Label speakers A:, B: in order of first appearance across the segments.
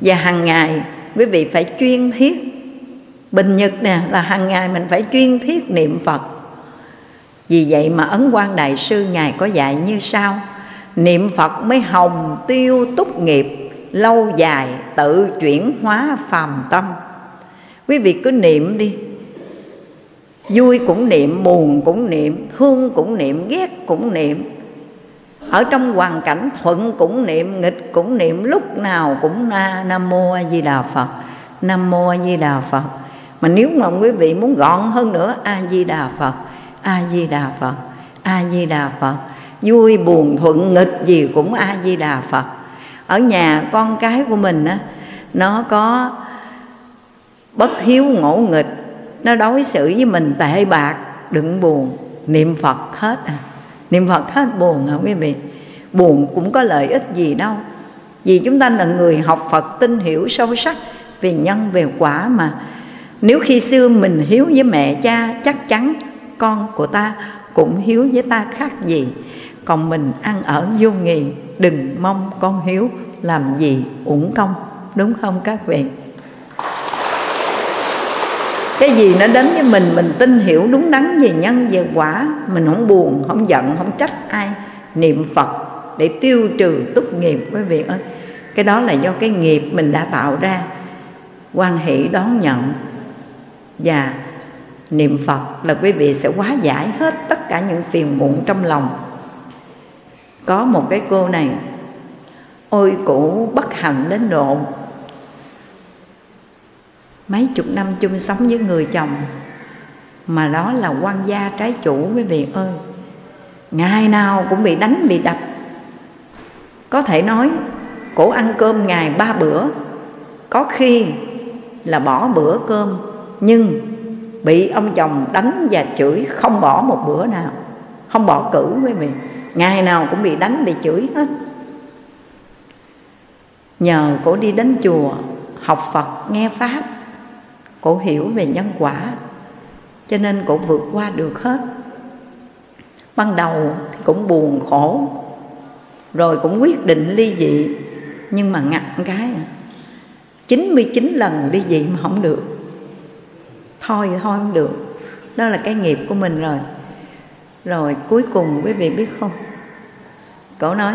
A: và hàng ngày, quý vị phải chuyên thiết. Bình nhật nè, là hàng ngày mình phải chuyên thiết niệm phật. Vì vậy mà ấn quan đại sư ngài có dạy như sau. Niệm phật mới hồng tiêu túc nghiệp, lâu dài tự chuyển hóa phàm tâm. Quý vị cứ niệm đi. Vui cũng niệm, buồn cũng niệm, thương cũng niệm, ghét cũng niệm ở trong hoàn cảnh thuận cũng niệm, nghịch cũng niệm, lúc nào cũng na, nam mô a di đà phật. Nam mô a di đà phật. Mà nếu mà quý vị muốn gọn hơn nữa, a di đà phật, a di đà phật, a di đà phật. Vui, buồn, thuận, nghịch gì cũng a di đà phật. Ở nhà con cái của mình á, nó có bất hiếu ngỗ nghịch, nó đối xử với mình tệ bạc, đừng buồn, niệm phật hết à niệm phật hết buồn hả quý vị? Buồn cũng có lợi ích gì đâu. Vì chúng ta là người học phật tin hiểu sâu sắc về nhân, về quả mà. Nếu khi xưa mình hiếu với mẹ cha, chắc chắn con của ta cũng hiếu với ta khác gì. Còn mình ăn ở vô nghiền đừng mong con hiếu làm gì uổng công. Đúng không các vị? Cái gì nó đến với mình mình tin hiểu đúng đắn về nhân, về quả, mình không buồn, không giận, không trách ai. Niệm phật để tiêu trừ túc nghiệp, quý vị ơi. Cái đó là do cái nghiệp mình đã tạo ra. Quan hệ đón nhận và niệm phật là quý vị sẽ hóa giải hết tất cả những phiền muộn trong lòng. Có một cái cô này, ôi cụ bất hạnh đến độ mấy chục năm chung sống với người chồng, mà đó là quan gia trái chủ quý vị ơi. Ngày nào cũng bị đánh, bị đập. Có thể nói, cổ ăn cơm ngày ba bữa, có khi là bỏ bữa cơm, nhưng bị ông chồng đánh và chửi không bỏ một bữa nào, không bỏ cử quý vị ngày nào cũng bị đánh, bị chửi hết. Nhờ cổ đi đến chùa, học phật, nghe pháp cổ hiểu về nhân quả, cho nên cổ vượt qua được hết. Ban đầu thì cũng buồn khổ, rồi cũng quyết định ly dị, nhưng mà ngặt cái 99 lần ly dị mà không được. Thôi thôi không được. Đó là cái nghiệp của mình rồi. Rồi cuối cùng quý vị biết không? Cổ nói,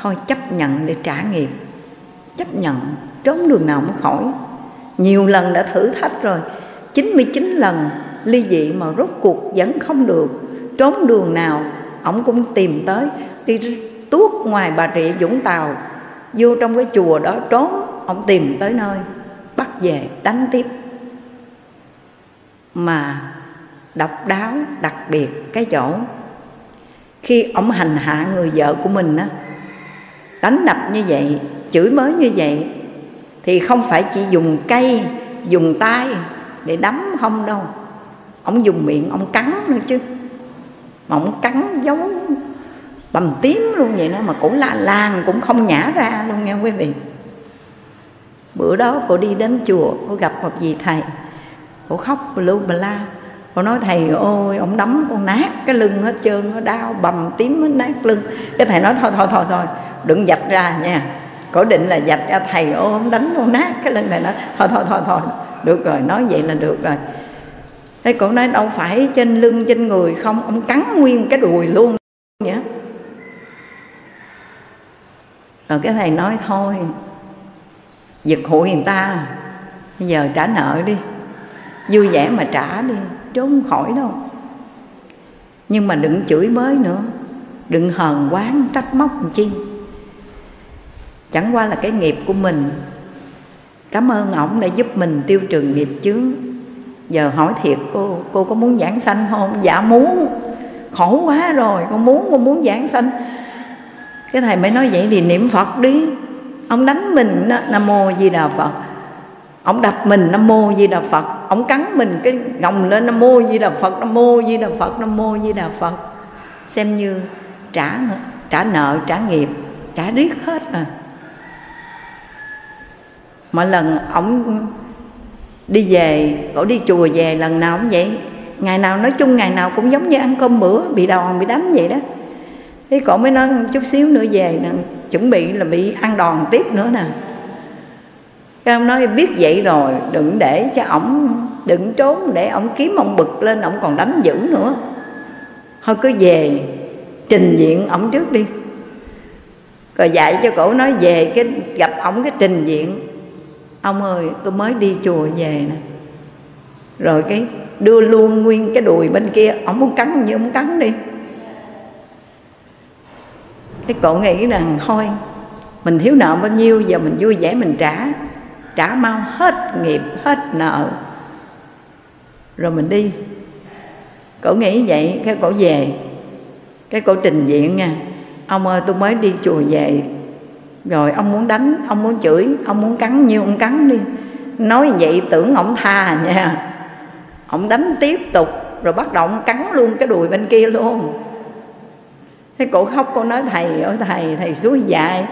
A: thôi chấp nhận để trả nghiệp. Chấp nhận, trốn đường nào cũng khỏi nhiều lần đã thử thách rồi. 99 lần, ly dị mà rốt cuộc vẫn không được. Trốn đường nào, ổng cũng tìm tới. Đi tuốt ngoài bà rịa, vũng tàu. Vô trong cái chùa đó, trốn ông tìm tới nơi. Bắt về, đánh tiếp. Mà độc đáo đặc biệt cái chỗ, khi ông hành hạ người vợ của mình á, đánh đập như vậy, chửi mới như vậy thì không phải chỉ dùng cây, dùng tay để đấm không đâu. Ông dùng miệng, ông cắn nữa chứ. Mà ông cắn giống bầm tím luôn vậy đó mà cũng la làng, cũng không nhả ra luôn nghe quý vị. Bữa đó cô đi đến chùa, cô gặp một vị thầy. Cô khóc lu bà la. Cô nói, thầy ôi ông đấm con nát cái lưng hết trơn, nó đau bầm tím, nó nát lưng. Cái thầy nói, thôi thôi thôi thôi, đừng dạch ra nha cổ định là dạch ra, thầy ô, không đánh con nát. Cái lưng này nói thôi thôi thôi thôi, được rồi, nói vậy là được rồi. Thế cổ nói, đâu phải trên lưng, trên người không, ông cắn nguyên cái đùi luôn vậy rồi cái thầy nói, thôi, giật hụi người ta, bây giờ trả nợ đi, vui vẻ mà trả đi trốn khỏi đâu. Nhưng mà đừng chửi bới nữa, đừng hờn quán, trách móc chi chẳng qua là cái nghiệp của mình. Cảm ơn ổng đã giúp mình tiêu trừ nghiệp chướng. Giờ hỏi thiệt, cô cô có muốn giảng sanh không? Dạ muốn. Khổ quá rồi, con muốn con muốn giảng sanh. Cái thầy mới nói vậy thì niệm phật đi. Ông đánh mình nam mô di đà phật. Ông đập mình, nam mô di đà phật. Ông cắn mình, cái gồng lên nam mô di đà phật, nam mô di đà phật, nam mô di đà phật. Xem như trả trả nợ, trả nghiệp, trả riết hết à mỗi lần ổng đi về cổ đi chùa về lần nào cũng vậy. Ngày nào nói chung ngày nào cũng giống như ăn cơm bữa, bị đòn, bị đánh vậy đó. Thế cổ mới nói chút xíu nữa về nè, chuẩn bị là bị ăn đòn tiếp nữa nè. Cái ông nói, biết vậy rồi, đừng để cho ổng, đừng trốn, để ổng kiếm ông bực lên, ổng còn đánh dữ nữa. Thôi cứ về, trình diện ổng trước đi. Rồi dạy cho cổ nói về cái, gặp ổng cái trình diện ông ơi, tôi mới đi chùa về nè. Rồi cái đưa luôn nguyên cái đùi bên kia. Ông muốn cắn như ông cắn đi. Cái cậu nghĩ rằng, thôi, mình thiếu nợ bao nhiêu, giờ mình vui vẻ mình trả. Trả mau hết nghiệp, hết nợ. Rồi mình đi. Cậu nghĩ vậy, cái cậu về. Cái cậu trình diện nha. Ông ơi, tôi mới đi chùa về rồi ông muốn đánh ông muốn chửi ông muốn cắn như ông cắn đi. Nói vậy tưởng ông tha nha. Ông đánh tiếp tục rồi bắt đầu ông cắn luôn cái đùi bên kia luôn. Thế cổ khóc cô nói thầy ơi thầy thầy suối dạy.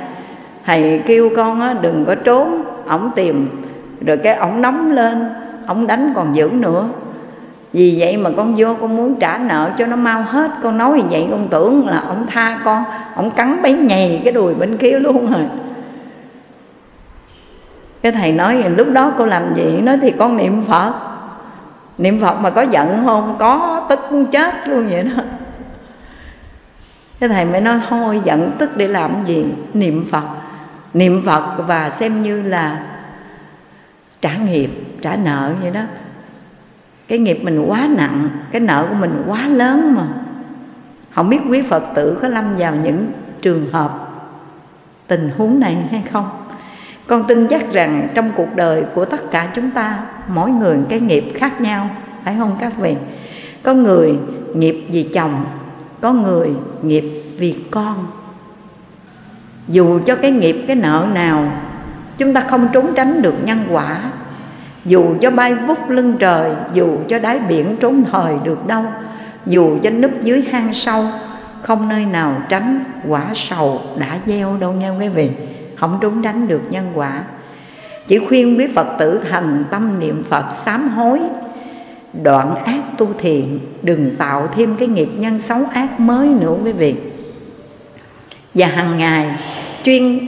A: Thầy kêu con á, đừng có trốn ổng tìm. Rồi cái ổng nóng lên ổng đánh còn dữ nữa vì vậy mà con vô, con muốn trả nợ cho nó mau hết. Con nói như vậy, con tưởng là ông tha con, ông cắn bấy nhầy cái đùi bên kia luôn rồi. Cái thầy nói, lúc đó cô làm gì? Nói thì con niệm phật. Niệm phật mà có giận không? Có, tức chết luôn vậy đó. Cái thầy mới nói, thôi giận tức để làm gì? Niệm phật. Niệm phật và xem như là trả nghiệp, trả nợ vậy đó cái nghiệp mình quá nặng, cái nợ của mình quá lớn mà. Không biết quý phật tử có lâm vào những trường hợp tình huống này hay không? Con tin chắc rằng trong cuộc đời của tất cả chúng ta, mỗi người cái nghiệp khác nhau, phải không các vị? Có người nghiệp vì chồng, có người nghiệp vì con. Dù cho cái nghiệp, cái nợ nào, chúng ta không trốn tránh được nhân quả dù cho bay vút lưng trời, dù cho đáy biển trốn thời được đâu, dù cho núp dưới hang sâu, không nơi nào tránh quả sầu đã gieo đâu nha quý vị. Không trốn tránh được nhân quả. Chỉ khuyên quý phật tử thành tâm niệm phật sám hối, đoạn ác tu thiện đừng tạo thêm cái nghiệp nhân xấu ác mới nữa quý vị. Và hàng ngày, chuyên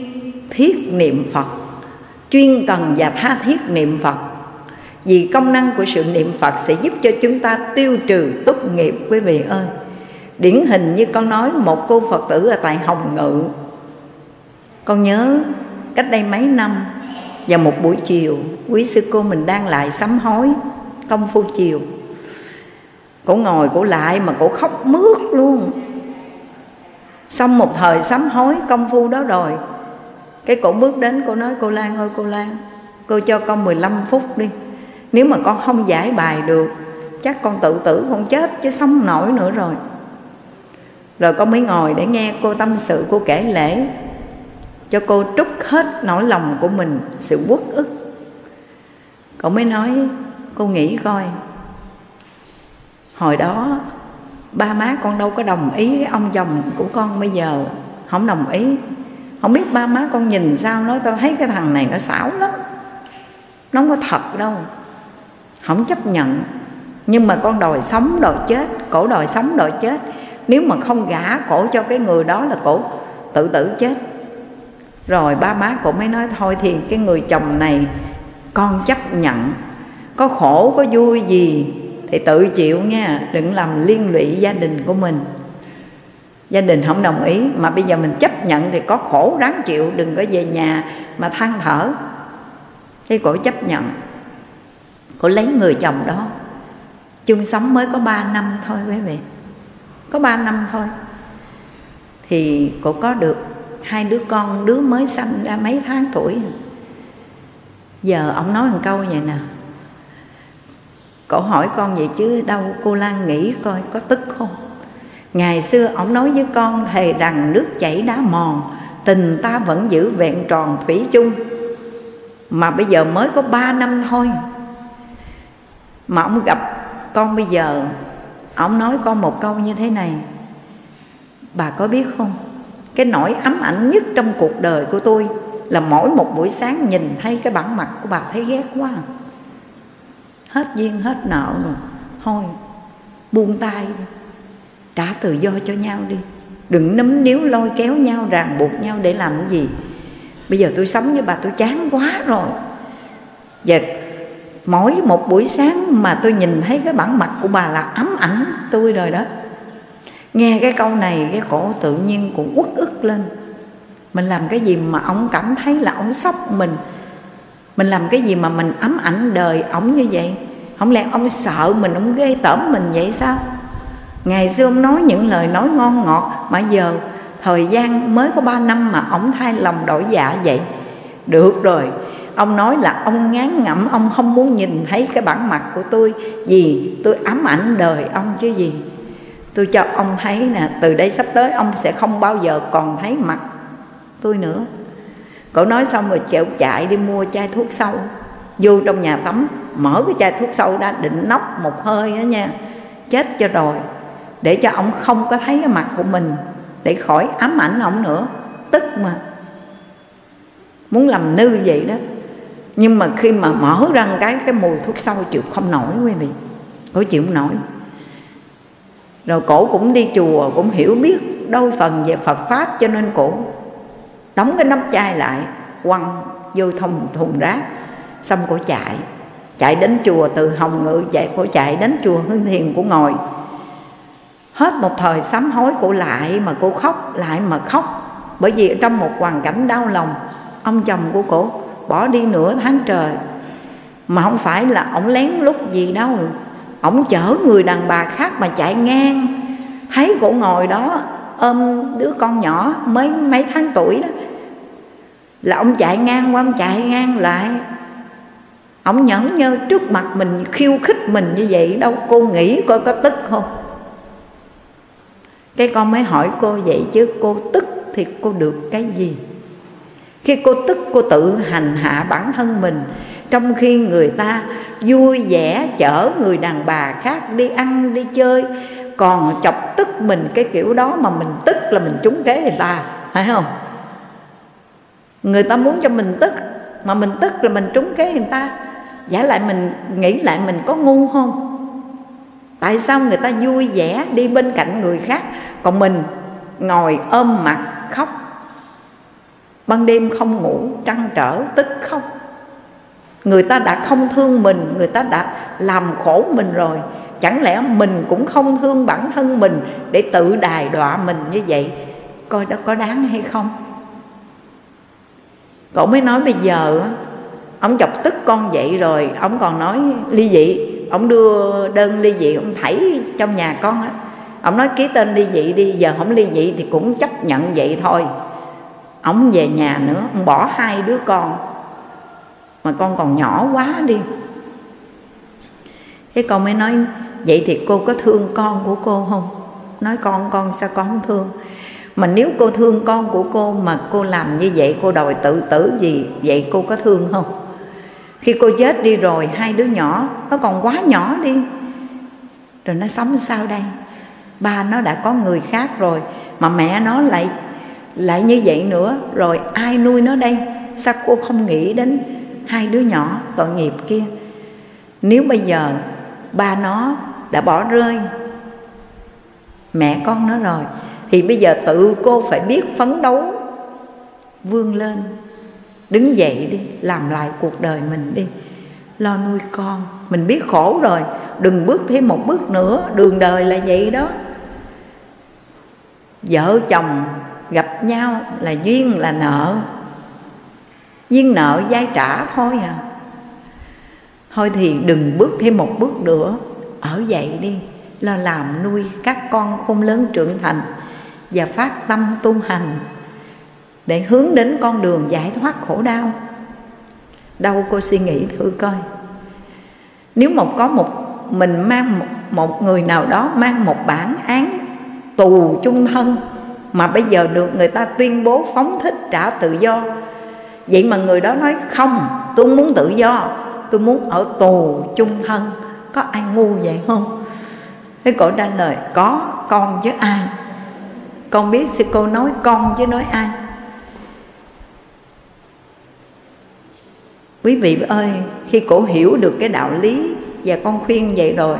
A: thiết niệm phật, chuyên cần và tha thiết niệm phật vì công năng của sự niệm Phật sẽ giúp cho chúng ta tiêu trừ tốt nghiệp, quý vị ơi. Điển hình như con nói một cô Phật tử ở tại Hồng Ngự. Con nhớ cách đây mấy năm Và một buổi chiều, Quý sư cô mình đang lại sám hối Công phu chiều. Cổ ngồi, cổ lại mà cổ khóc mướt luôn. Xong một thời sám hối công phu đó rồi, Cái cổ bước đến cô nói, cô Lan ơi, cô Lan, Cô cho con 15 phút đi nếu mà con không giải bài được, chắc con tự tử con chết, chứ sống nổi nữa rồi. Rồi con mới ngồi để nghe cô tâm sự cô kể lễ, cho cô trút hết nỗi lòng của mình, sự uất ức. Cậu mới nói, cô nghĩ coi, hồi đó ba má con đâu có đồng ý với ông chồng của con bây giờ không đồng ý. Không biết ba má con nhìn sao, nói tao thấy cái thằng này nó xảo lắm, nó không có thật đâu không chấp nhận. Nhưng mà con đòi sống đòi chết, cổ đòi sống đòi chết. Nếu mà không gả cổ cho cái người đó là cổ tự tử chết. Rồi ba má cổ mới nói, thôi thì cái người chồng này con chấp nhận. Có khổ, có vui gì thì tự chịu nha, đừng làm liên lụy gia đình của mình. Gia đình không đồng ý, mà bây giờ mình chấp nhận thì có khổ ráng chịu, đừng có về nhà mà than thở. Cái cổ chấp nhận cô lấy người chồng đó. Chung sống mới có 3 năm thôi quý vị. Có 3 năm thôi. Thì cô có được hai đứa con, đứa mới sanh ra mấy tháng tuổi. Giờ ông nói một câu vậy nè. Cổ hỏi con vậy chứ đâu cô Lan nghĩ coi có tức không? Ngày xưa ông nói với con thề rằng nước chảy đá mòn, Tình ta vẫn giữ vẹn tròn thủy chung. Mà bây giờ mới có ba năm thôi mà ông gặp con bây giờ. Ông nói con một câu như thế này. Bà có biết không? Cái nỗi ám ảnh nhất trong cuộc đời của tôi là mỗi một buổi sáng nhìn thấy cái bản mặt của bà thấy ghét quá. Hết duyên, hết nợ rồi. Thôi, buông tay đi. Trả tự do cho nhau đi. Đừng nấm níu lôi kéo nhau, ràng buộc nhau để làm cái gì. Bây giờ tôi sống với bà, tôi chán quá rồi. Và mỗi một buổi sáng mà tôi nhìn thấy cái bản mặt của bà là ấm ảnh tôi rồi đó. Nghe cái câu này, cái cổ tự nhiên cũng uất ức lên. Mình làm cái gì mà ông cảm thấy là ông sốc mình? Mình làm cái gì mà mình ấm ảnh đời ổng như vậy? Không lẽ ông sợ mình, ông ghê tởm mình vậy sao? Ngày xưa ông nói những lời nói ngon ngọt, mà giờ thời gian mới có ba năm mà ông thay lòng đổi dạ vậy. Được rồi ông nói là ông ngán ngẩm, ông không muốn nhìn thấy cái bản mặt của tôi vì tôi ám ảnh đời ông chứ gì. Tôi cho ông thấy nè, từ đây sắp tới ông sẽ không bao giờ còn thấy mặt tôi nữa. Cậu nói xong rồi chẹo chạy đi mua chai thuốc sâu. Vô trong nhà tắm, mở cái chai thuốc sâu ra, định nóc một hơi đó nha. Chết cho rồi. Để cho ông không có thấy cái mặt của mình, để khỏi ám ảnh ông nữa. Tức mà. Muốn làm nư vậy đó nhưng mà khi mà mở răng cái cái mùi thuốc sâu chịu không nổi quý vị. Cổ chịu không nổi. Rồi cổ cũng đi chùa, cũng hiểu biết đôi phần về Phật pháp cho nên cổ đóng cái nắp chai lại, quăng vô thùng thùng rác, xong cổ chạy. Chạy đến chùa từ hồng ngự, chạy, cổ chạy đến chùa hương thiền của ngồi. Hết một thời sám hối, cổ lại mà cô khóc, lại mà khóc. Bởi vì trong một hoàn cảnh đau lòng, ông chồng của cổ bỏ đi nửa tháng trời. Mà không phải là ổng lén lúc gì đâu. Ổng chở người đàn bà khác mà chạy ngang. Thấy cổ ngồi đó, ôm đứa con nhỏ mới mấy tháng tuổi đó, là ông chạy ngang qua ông chạy ngang lại. Ông nhẫn nhơ trước mặt mình, khiêu khích mình như vậy đâu. Cô nghĩ coi có tức không? Cái con mới hỏi cô vậy chứ cô tức thì cô được cái gì? Khi cô tức, cô tự hành hạ bản thân mình. Trong khi người ta vui vẻ chở người đàn bà khác đi ăn, đi chơi, còn chọc tức mình cái kiểu đó mà mình tức là mình trúng kế người ta, phải không? Người ta muốn cho mình tức, mà mình tức là mình trúng kế người ta. Giả lại mình, nghĩ lại mình có ngu không? Tại sao người ta vui vẻ đi bên cạnh người khác, còn mình ngồi ôm mặt khóc? Ban đêm không ngủ, trăn trở, tức không người ta đã không thương mình, người ta đã làm khổ mình rồi. Chẳng lẽ mình cũng không thương bản thân mình để tự đài đọa mình như vậy? Coi đó có đáng hay không? Cậu mới nói bây giờ ông chọc tức con vậy rồi, ông còn nói ly dị. Ông đưa đơn ly dị, ông thảy trong nhà con á. Ông nói ký tên ly dị đi, giờ không ly dị thì cũng chấp nhận vậy thôi ông về nhà nữa, ông bỏ hai đứa con. Mà con còn nhỏ quá đi. Cái con mới nói, vậy thì cô có thương con của cô không? Nói, con con sao con không thương? Mà nếu cô thương con của cô mà cô làm như vậy, cô đòi tự tử gì, vậy cô có thương không? Khi cô chết đi rồi, hai đứa nhỏ nó còn quá nhỏ đi. Rồi nó sống sao đây? Ba nó đã có người khác rồi, mà mẹ nó lại lại như vậy nữa, rồi ai nuôi nó đây? Sao cô không nghĩ đến hai đứa nhỏ tội nghiệp kia? Nếu bây giờ ba nó đã bỏ rơi mẹ con nó rồi, thì bây giờ tự cô phải biết phấn đấu vươn lên, đứng dậy đi, làm lại cuộc đời mình đi. Lo nuôi con, mình biết khổ rồi, đừng bước thêm một bước nữa, đường đời là vậy đó. Vợ chồng gặp nhau là duyên là nợ. Duyên nợ dai trả thôi à. Thôi thì đừng bước thêm một bước nữa. Ở dậy đi lo làm nuôi các con khôn lớn trưởng thành và phát tâm tu hành để hướng đến con đường giải thoát khổ đau. Đâu cô suy nghĩ thử coi. Nếu một có một mình mang một, một người nào đó mang một bản án tù chung thân mà bây giờ được người ta tuyên bố phóng thích trả tự do. Vậy mà người đó nói, không, tôi muốn tự do. Tôi muốn ở tù chung thân. Có ai ngu vậy không? Thế cổ trả lời, có, con với ai? Con biết sư cô nói con chứ nói ai. Quý vị ơi, khi cổ hiểu được cái đạo lý và con khuyên vậy rồi,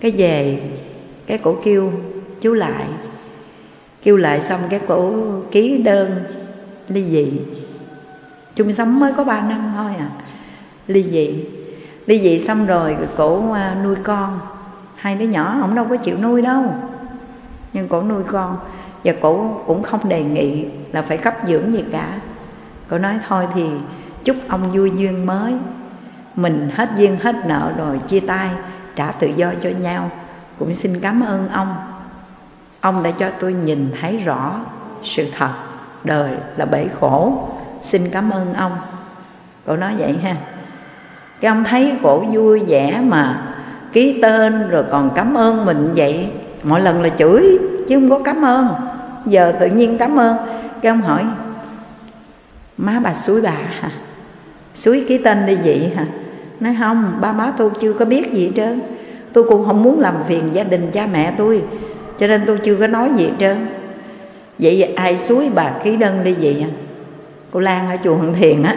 A: cái về, cái cổ kêu, chú lại kêu lại xong cái cổ ký đơn ly dị. Chung sống mới có ba năm thôi à. Ly dị. Ly dị xong rồi cổ à, nuôi con. Hai đứa nhỏ ông đâu có chịu nuôi đâu. Nhưng cổ nuôi con. Và cổ cũng không đề nghị là phải cấp dưỡng gì cả. Cổ nói thôi thì chúc ông vui duyên mới. Mình hết duyên hết nợ rồi, chia tay, trả tự do cho nhau. Cũng xin cảm ơn ông ông đã cho tôi nhìn thấy rõ sự thật. Đời là bể khổ. Xin cảm ơn ông. Cậu nói vậy ha. Cái ông thấy cổ vui vẻ mà ký tên rồi còn cảm ơn mình vậy mọi lần là chửi chứ không có cảm ơn. Giờ tự nhiên cảm ơn. Cái ông hỏi, má bà suối bà hả? Suối ký tên đi vậy hả? Nói, không, ba má tôi chưa có biết gì hết trơn. Tôi cũng không muốn làm phiền gia đình cha mẹ tôi cho nên tôi chưa có nói gì hết trơn. Vậy ai suối bà ký đơn đi vậy à? cô lan ở chùa hận thiền á.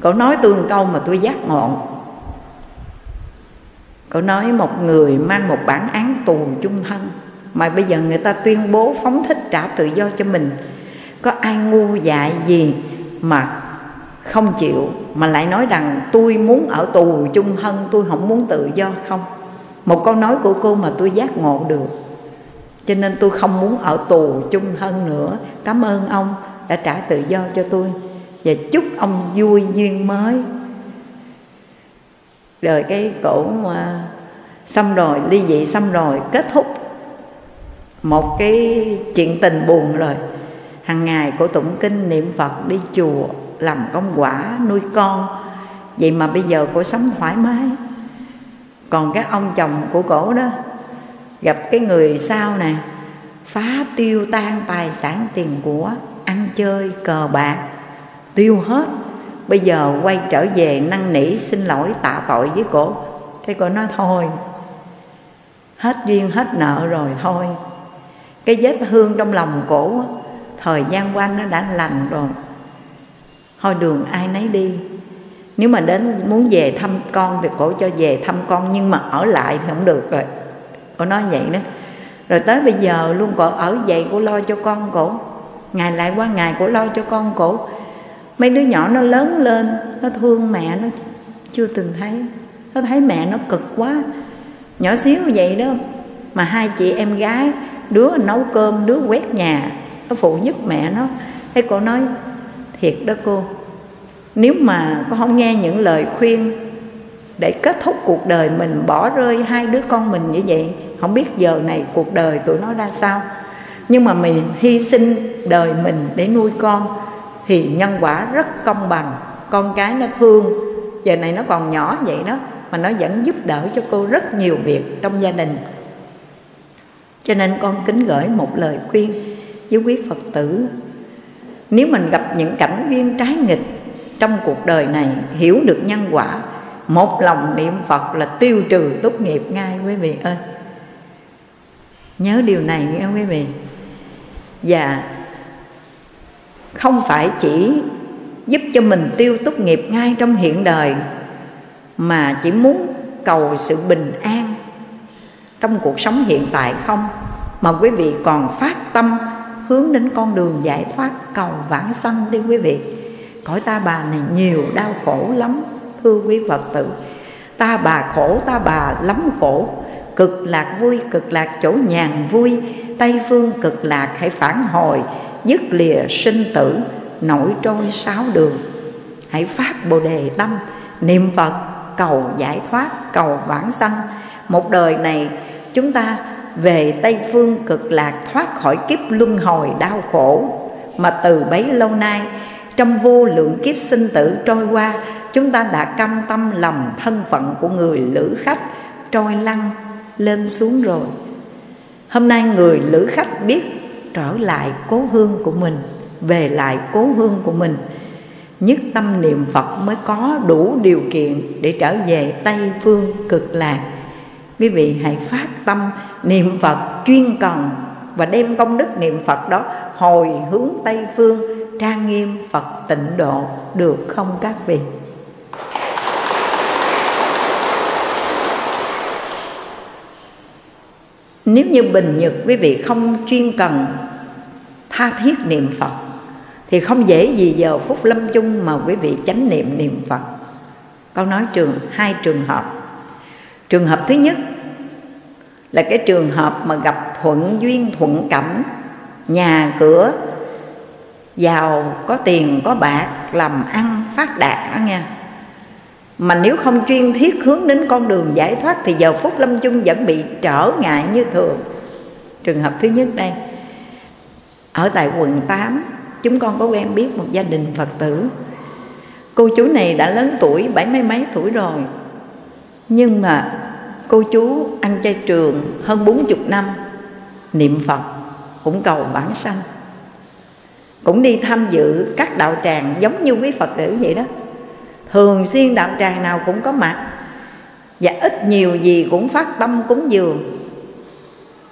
A: Cậu nói tôi một câu mà tôi giác ngộ. Cậu nói một người mang một bản án tù chung thân mà bây giờ người ta tuyên bố phóng thích trả tự do cho mình, có ai ngu dại gì mà không chịu, mà lại nói rằng tôi muốn ở tù chung thân, tôi không muốn tự do không? Một câu nói của cô mà tôi giác ngộ được. Cho nên tôi không muốn ở tù chung thân nữa. Cảm ơn ông đã trả tự do cho tôi. Và chúc ông vui duyên mới. Rồi cái cổ mà xong rồi, ly dị xong rồi, kết thúc một cái chuyện tình buồn rồi. Hàng ngày cổ tụng kinh niệm phật đi chùa làm công quả nuôi con. Vậy mà bây giờ cổ sống thoải mái còn các ông chồng của cổ đó, gặp cái người sao nè, phá tiêu tan tài sản tiền của, ăn chơi, cờ bạc, tiêu hết. Bây giờ quay trở về năn nỉ xin lỗi tạ tội với cổ. Thế cổ nói, thôi, hết duyên hết nợ rồi, thôi. Cái vết thương trong lòng cổ, thời gian qua nó đã lành rồi. Thôi đường ai nấy đi nếu mà đến muốn về thăm con thì cổ cho về thăm con, nhưng mà ở lại thì không được rồi. Cổ nói vậy đó. Rồi tới bây giờ luôn cổ ở vậy, cổ lo cho con cổ. Ngày lại qua ngày cổ lo cho con cổ. Mấy đứa nhỏ nó lớn lên, nó thương mẹ, nó chưa từng thấy. Nó thấy mẹ nó cực quá. Nhỏ xíu vậy đó. Mà hai chị em gái, đứa nấu cơm, đứa quét nhà, nó phụ giúp mẹ nó. Thế cô nói, thiệt đó cô nếu mà con không nghe những lời khuyên để kết thúc cuộc đời mình bỏ rơi hai đứa con mình như vậy, không biết giờ này cuộc đời tụi nó ra sao. Nhưng mà mình hy sinh đời mình để nuôi con thì nhân quả rất công bằng. Con cái nó thương, giờ này nó còn nhỏ vậy đó, mà nó vẫn giúp đỡ cho cô rất nhiều việc trong gia đình. Cho nên con kính gửi một lời khuyên với quý phật tử. Nếu mình gặp những cảnh viên trái nghịch trong cuộc đời này hiểu được nhân quả, một lòng niệm phật là tiêu trừ tốt nghiệp ngay, quý vị ơi. Nhớ điều này nghe quý vị. Và không phải chỉ giúp cho mình tiêu tốt nghiệp ngay trong hiện đời, mà chỉ muốn cầu sự bình an trong cuộc sống hiện tại không? Mà quý vị còn phát tâm hướng đến con đường giải thoát cầu vãng sanh đi quý vị cõi ta bà này nhiều đau khổ lắm, thưa quý phật tử. Ta bà khổ, ta bà lắm khổ. Cực lạc vui, cực lạc chỗ nhàn vui. Tây phương cực lạc hãy phản hồi dứt lìa sinh tử, nổi trôi sáu đường. Hãy phát bồ đề tâm, niệm phật, cầu giải thoát, cầu vãng sanh. Một đời này, chúng ta về tây phương cực lạc thoát khỏi kiếp luân hồi đau khổ. Mà từ bấy lâu nay trong vô lượng kiếp sinh tử trôi qua, chúng ta đã cam tâm lòng thân phận của người lữ khách trôi lăn lên xuống rồi. Hôm nay người lữ khách biết trở lại cố hương của mình, về lại cố hương của mình. Nhất tâm niệm phật mới có đủ điều kiện để trở về tây phương cực lạc. Quý vị hãy phát tâm niệm phật chuyên cần và đem công đức niệm phật đó hồi hướng tây phương trang nghiêm phật tịnh độ được không các vị nếu như bình nhật quý vị không chuyên cần tha thiết niệm phật, thì không dễ gì giờ phút lâm chung mà quý vị chánh niệm niệm phật. Con nói trường, hai trường hợp. Trường hợp thứ nhất là cái trường hợp mà gặp thuận duyên thuận cảnh, nhà cửa giàu, có tiền, có bạc, làm ăn, phát đạt đó nghe. Mà nếu không chuyên thiết hướng đến con đường giải thoát thì giờ phút lâm chung vẫn bị trở ngại như thường. Trường hợp thứ nhất đây, ở tại quận 8 chúng con có quen biết một gia đình phật tử. Cô chú này đã lớn tuổi bảy mấy mấy tuổi rồi, nhưng mà cô chú ăn chay trường hơn bốn chục năm, niệm phật, cũng cầu bản sanh cũng đi tham dự các đạo tràng giống như quý phật tử vậy đó. Thường xuyên đạo tràng nào cũng có mặt, và ít nhiều gì cũng phát tâm cúng dường.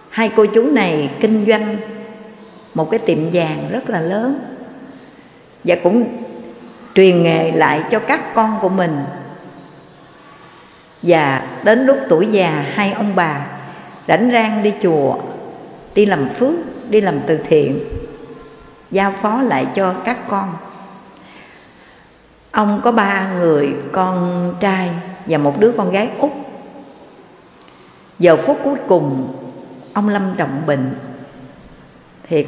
A: Hai cô chú này kinh doanh một cái tiệm vàng rất là lớn, và cũng truyền nghề lại cho các con của mình. Và đến lúc tuổi già, hai ông bà rảnh rang đi chùa, đi làm phước, đi làm từ thiện giao phó lại cho các con. Ông có ba người, con trai và một đứa con gái út. Giờ phút cuối cùng, ông lâm trọng bệnh. Thiệt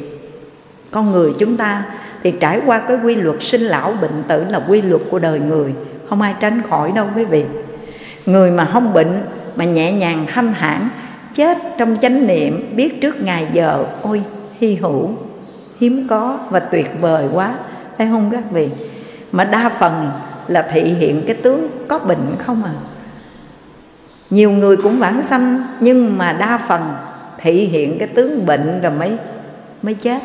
A: con người chúng ta thì trải qua cái quy luật sinh lão bệnh tử là quy luật của đời người. Không ai tránh khỏi đâu quý vị. Người mà không bệnh mà nhẹ nhàng, thanh thản, chết trong chánh niệm, biết trước ngày giờ, ôi, hy hữu hiếm có và tuyệt vời quá. Phải không các vị? Mà đa phần là thị hiện cái tướng có bệnh không à? Nhiều người cũng vãng sanh, nhưng mà đa phần thị hiện cái tướng bệnh rồi mới mới chết.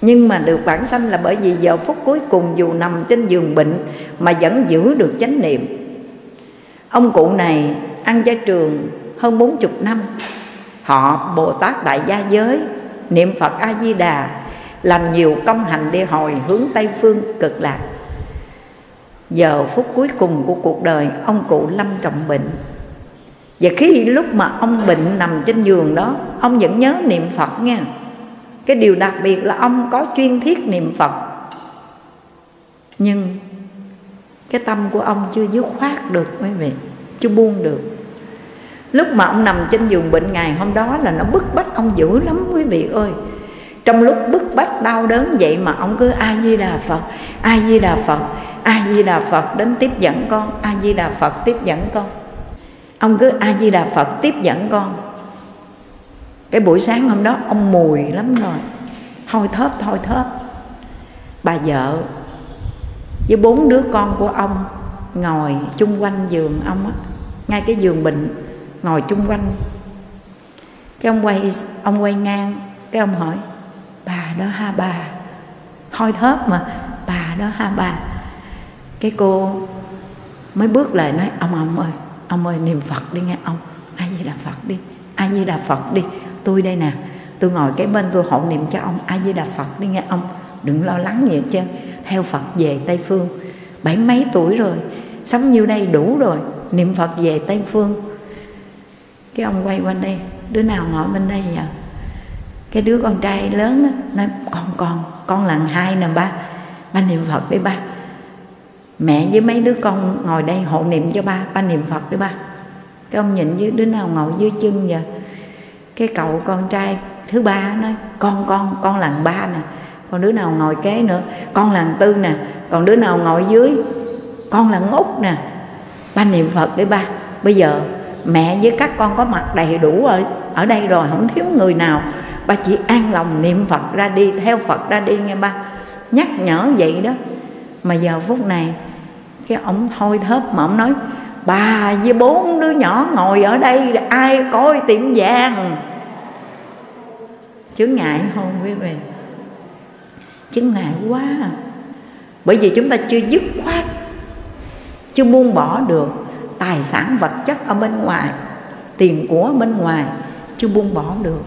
A: Nhưng mà được vãng sanh là bởi vì giờ phút cuối cùng dù nằm trên giường bệnh mà vẫn giữ được chánh niệm. Ông cụ này ăn chay trường hơn bốn chục năm. Họ bồ tát đại gia giới niệm phật a di đà làm nhiều công hành đi hồi hướng tây phương cực lạc. Giờ phút cuối cùng của cuộc đời, ông cụ lâm trọng bệnh và khi lúc mà ông bệnh nằm trên giường đó, ông vẫn nhớ niệm phật nha. Cái điều đặc biệt là ông có chuyên thiết niệm phật. Nhưng cái tâm của ông chưa dứt khoát được, quý vị, chưa buông được lúc mà ông nằm trên giường bệnh ngày hôm đó là nó bức bách ông dữ lắm, quý vị ơi. Trong lúc bức bách đau đớn vậy mà ông cứ a di đà phật a di đà phật a di đà phật đến tiếp dẫn con a di đà phật tiếp dẫn con. Ông cứ a di đà phật tiếp dẫn con. Cái buổi sáng hôm đó ông mùi lắm rồi. Thôi thớp thôi thớp. Bà vợ với bốn đứa con của ông ngồi chung quanh giường ông á. Ngay cái giường bệnh ngồi chung quanh. Cái ông quay ông quay ngang, cái ông hỏi, bà đó ha bà. Hôi thớp mà, bà đó ha bà. Cái cô mới bước lại nói, ông ông ơi ông ơi, niệm phật đi nghe, ông. Ai di đà phật đi ai di đà phật đi. Tôi đây nè, tôi ngồi cái bên tôi hộ niệm cho ông ai di đà phật đi nghe, ông. Đừng lo lắng gì hết trơn. Theo phật về tây phương, bảy mấy tuổi rồi, sống nhiêu đây đủ rồi. Niệm phật về tây phương cái ông quay quanh đây đứa nào ngồi bên đây vậy? Cái đứa con trai lớn đó, nói con con con lần hai nè ba. Ba niệm phật đi ba. Mẹ với mấy đứa con ngồi đây hộ niệm cho ba. Ba niệm phật đi ba. Cái ông nhìn với đứa nào ngồi dưới chân vậy? Cái cậu con trai thứ ba nói con con con lần ba nè. Còn đứa nào ngồi kế nữa con lần tư nè. Còn đứa nào ngồi dưới con lần út nè. Ba niệm phật đi ba. Bây giờ mẹ với các con có mặt đầy đủ ở ở đây rồi, không thiếu người nào. Ba chỉ an lòng niệm phật ra đi, theo phật ra đi nghe ba. Nhắc nhở vậy đó. Mà giờ phút này, cái ông thôi thớp mà ông nói, bà với bốn đứa nhỏ ngồi ở đây, ai coi tiệm vàng? Chướng ngại không quý vị? Chướng ngại quá. Bởi vì chúng ta chưa dứt khoát, chưa buông bỏ được tài sản vật chất ở bên ngoài, tiền của bên ngoài chưa buông bỏ được.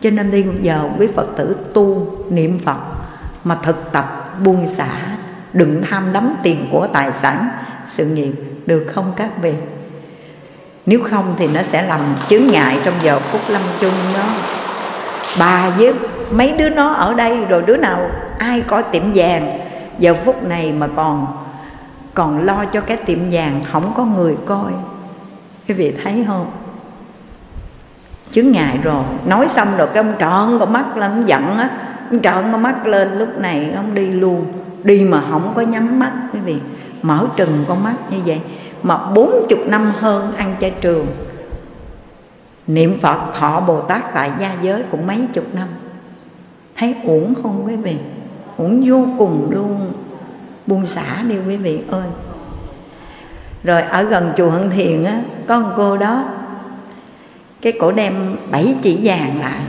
A: Cho nên đi giờ quý phật tử tu niệm phật mà thực tập buông xả, đừng tham đắm tiền của tài sản, sự nghiệp được không các vị nếu không thì nó sẽ làm chướng ngại trong giờ phút lâm chung đó. Bà với mấy đứa nó ở đây, rồi đứa nào ai có tiệm vàng, giờ phút này mà còn còn lo cho cái tiệm vàng, không có người coi. Quý vị thấy không? Chứ ngại rồi. Nói xong rồi cái ông trợn con mắt lên giận á. Ông trợn con mắt lên, lúc này ông đi luôn. Đi mà không có nhắm mắt, quý vị. Mở trừng con mắt như vậy. Mà bốn chục năm hơn ăn chay trường. Niệm phật, thọ bồ tát tại gia giới cũng mấy chục năm. Thấy uổng không, quý vị? Uổng vô cùng luôn buông xả đi quý vị ơi. Rồi ở gần chùa hận thiền á, có một cô đó, cái cổ đem bảy chỉ vàng lại.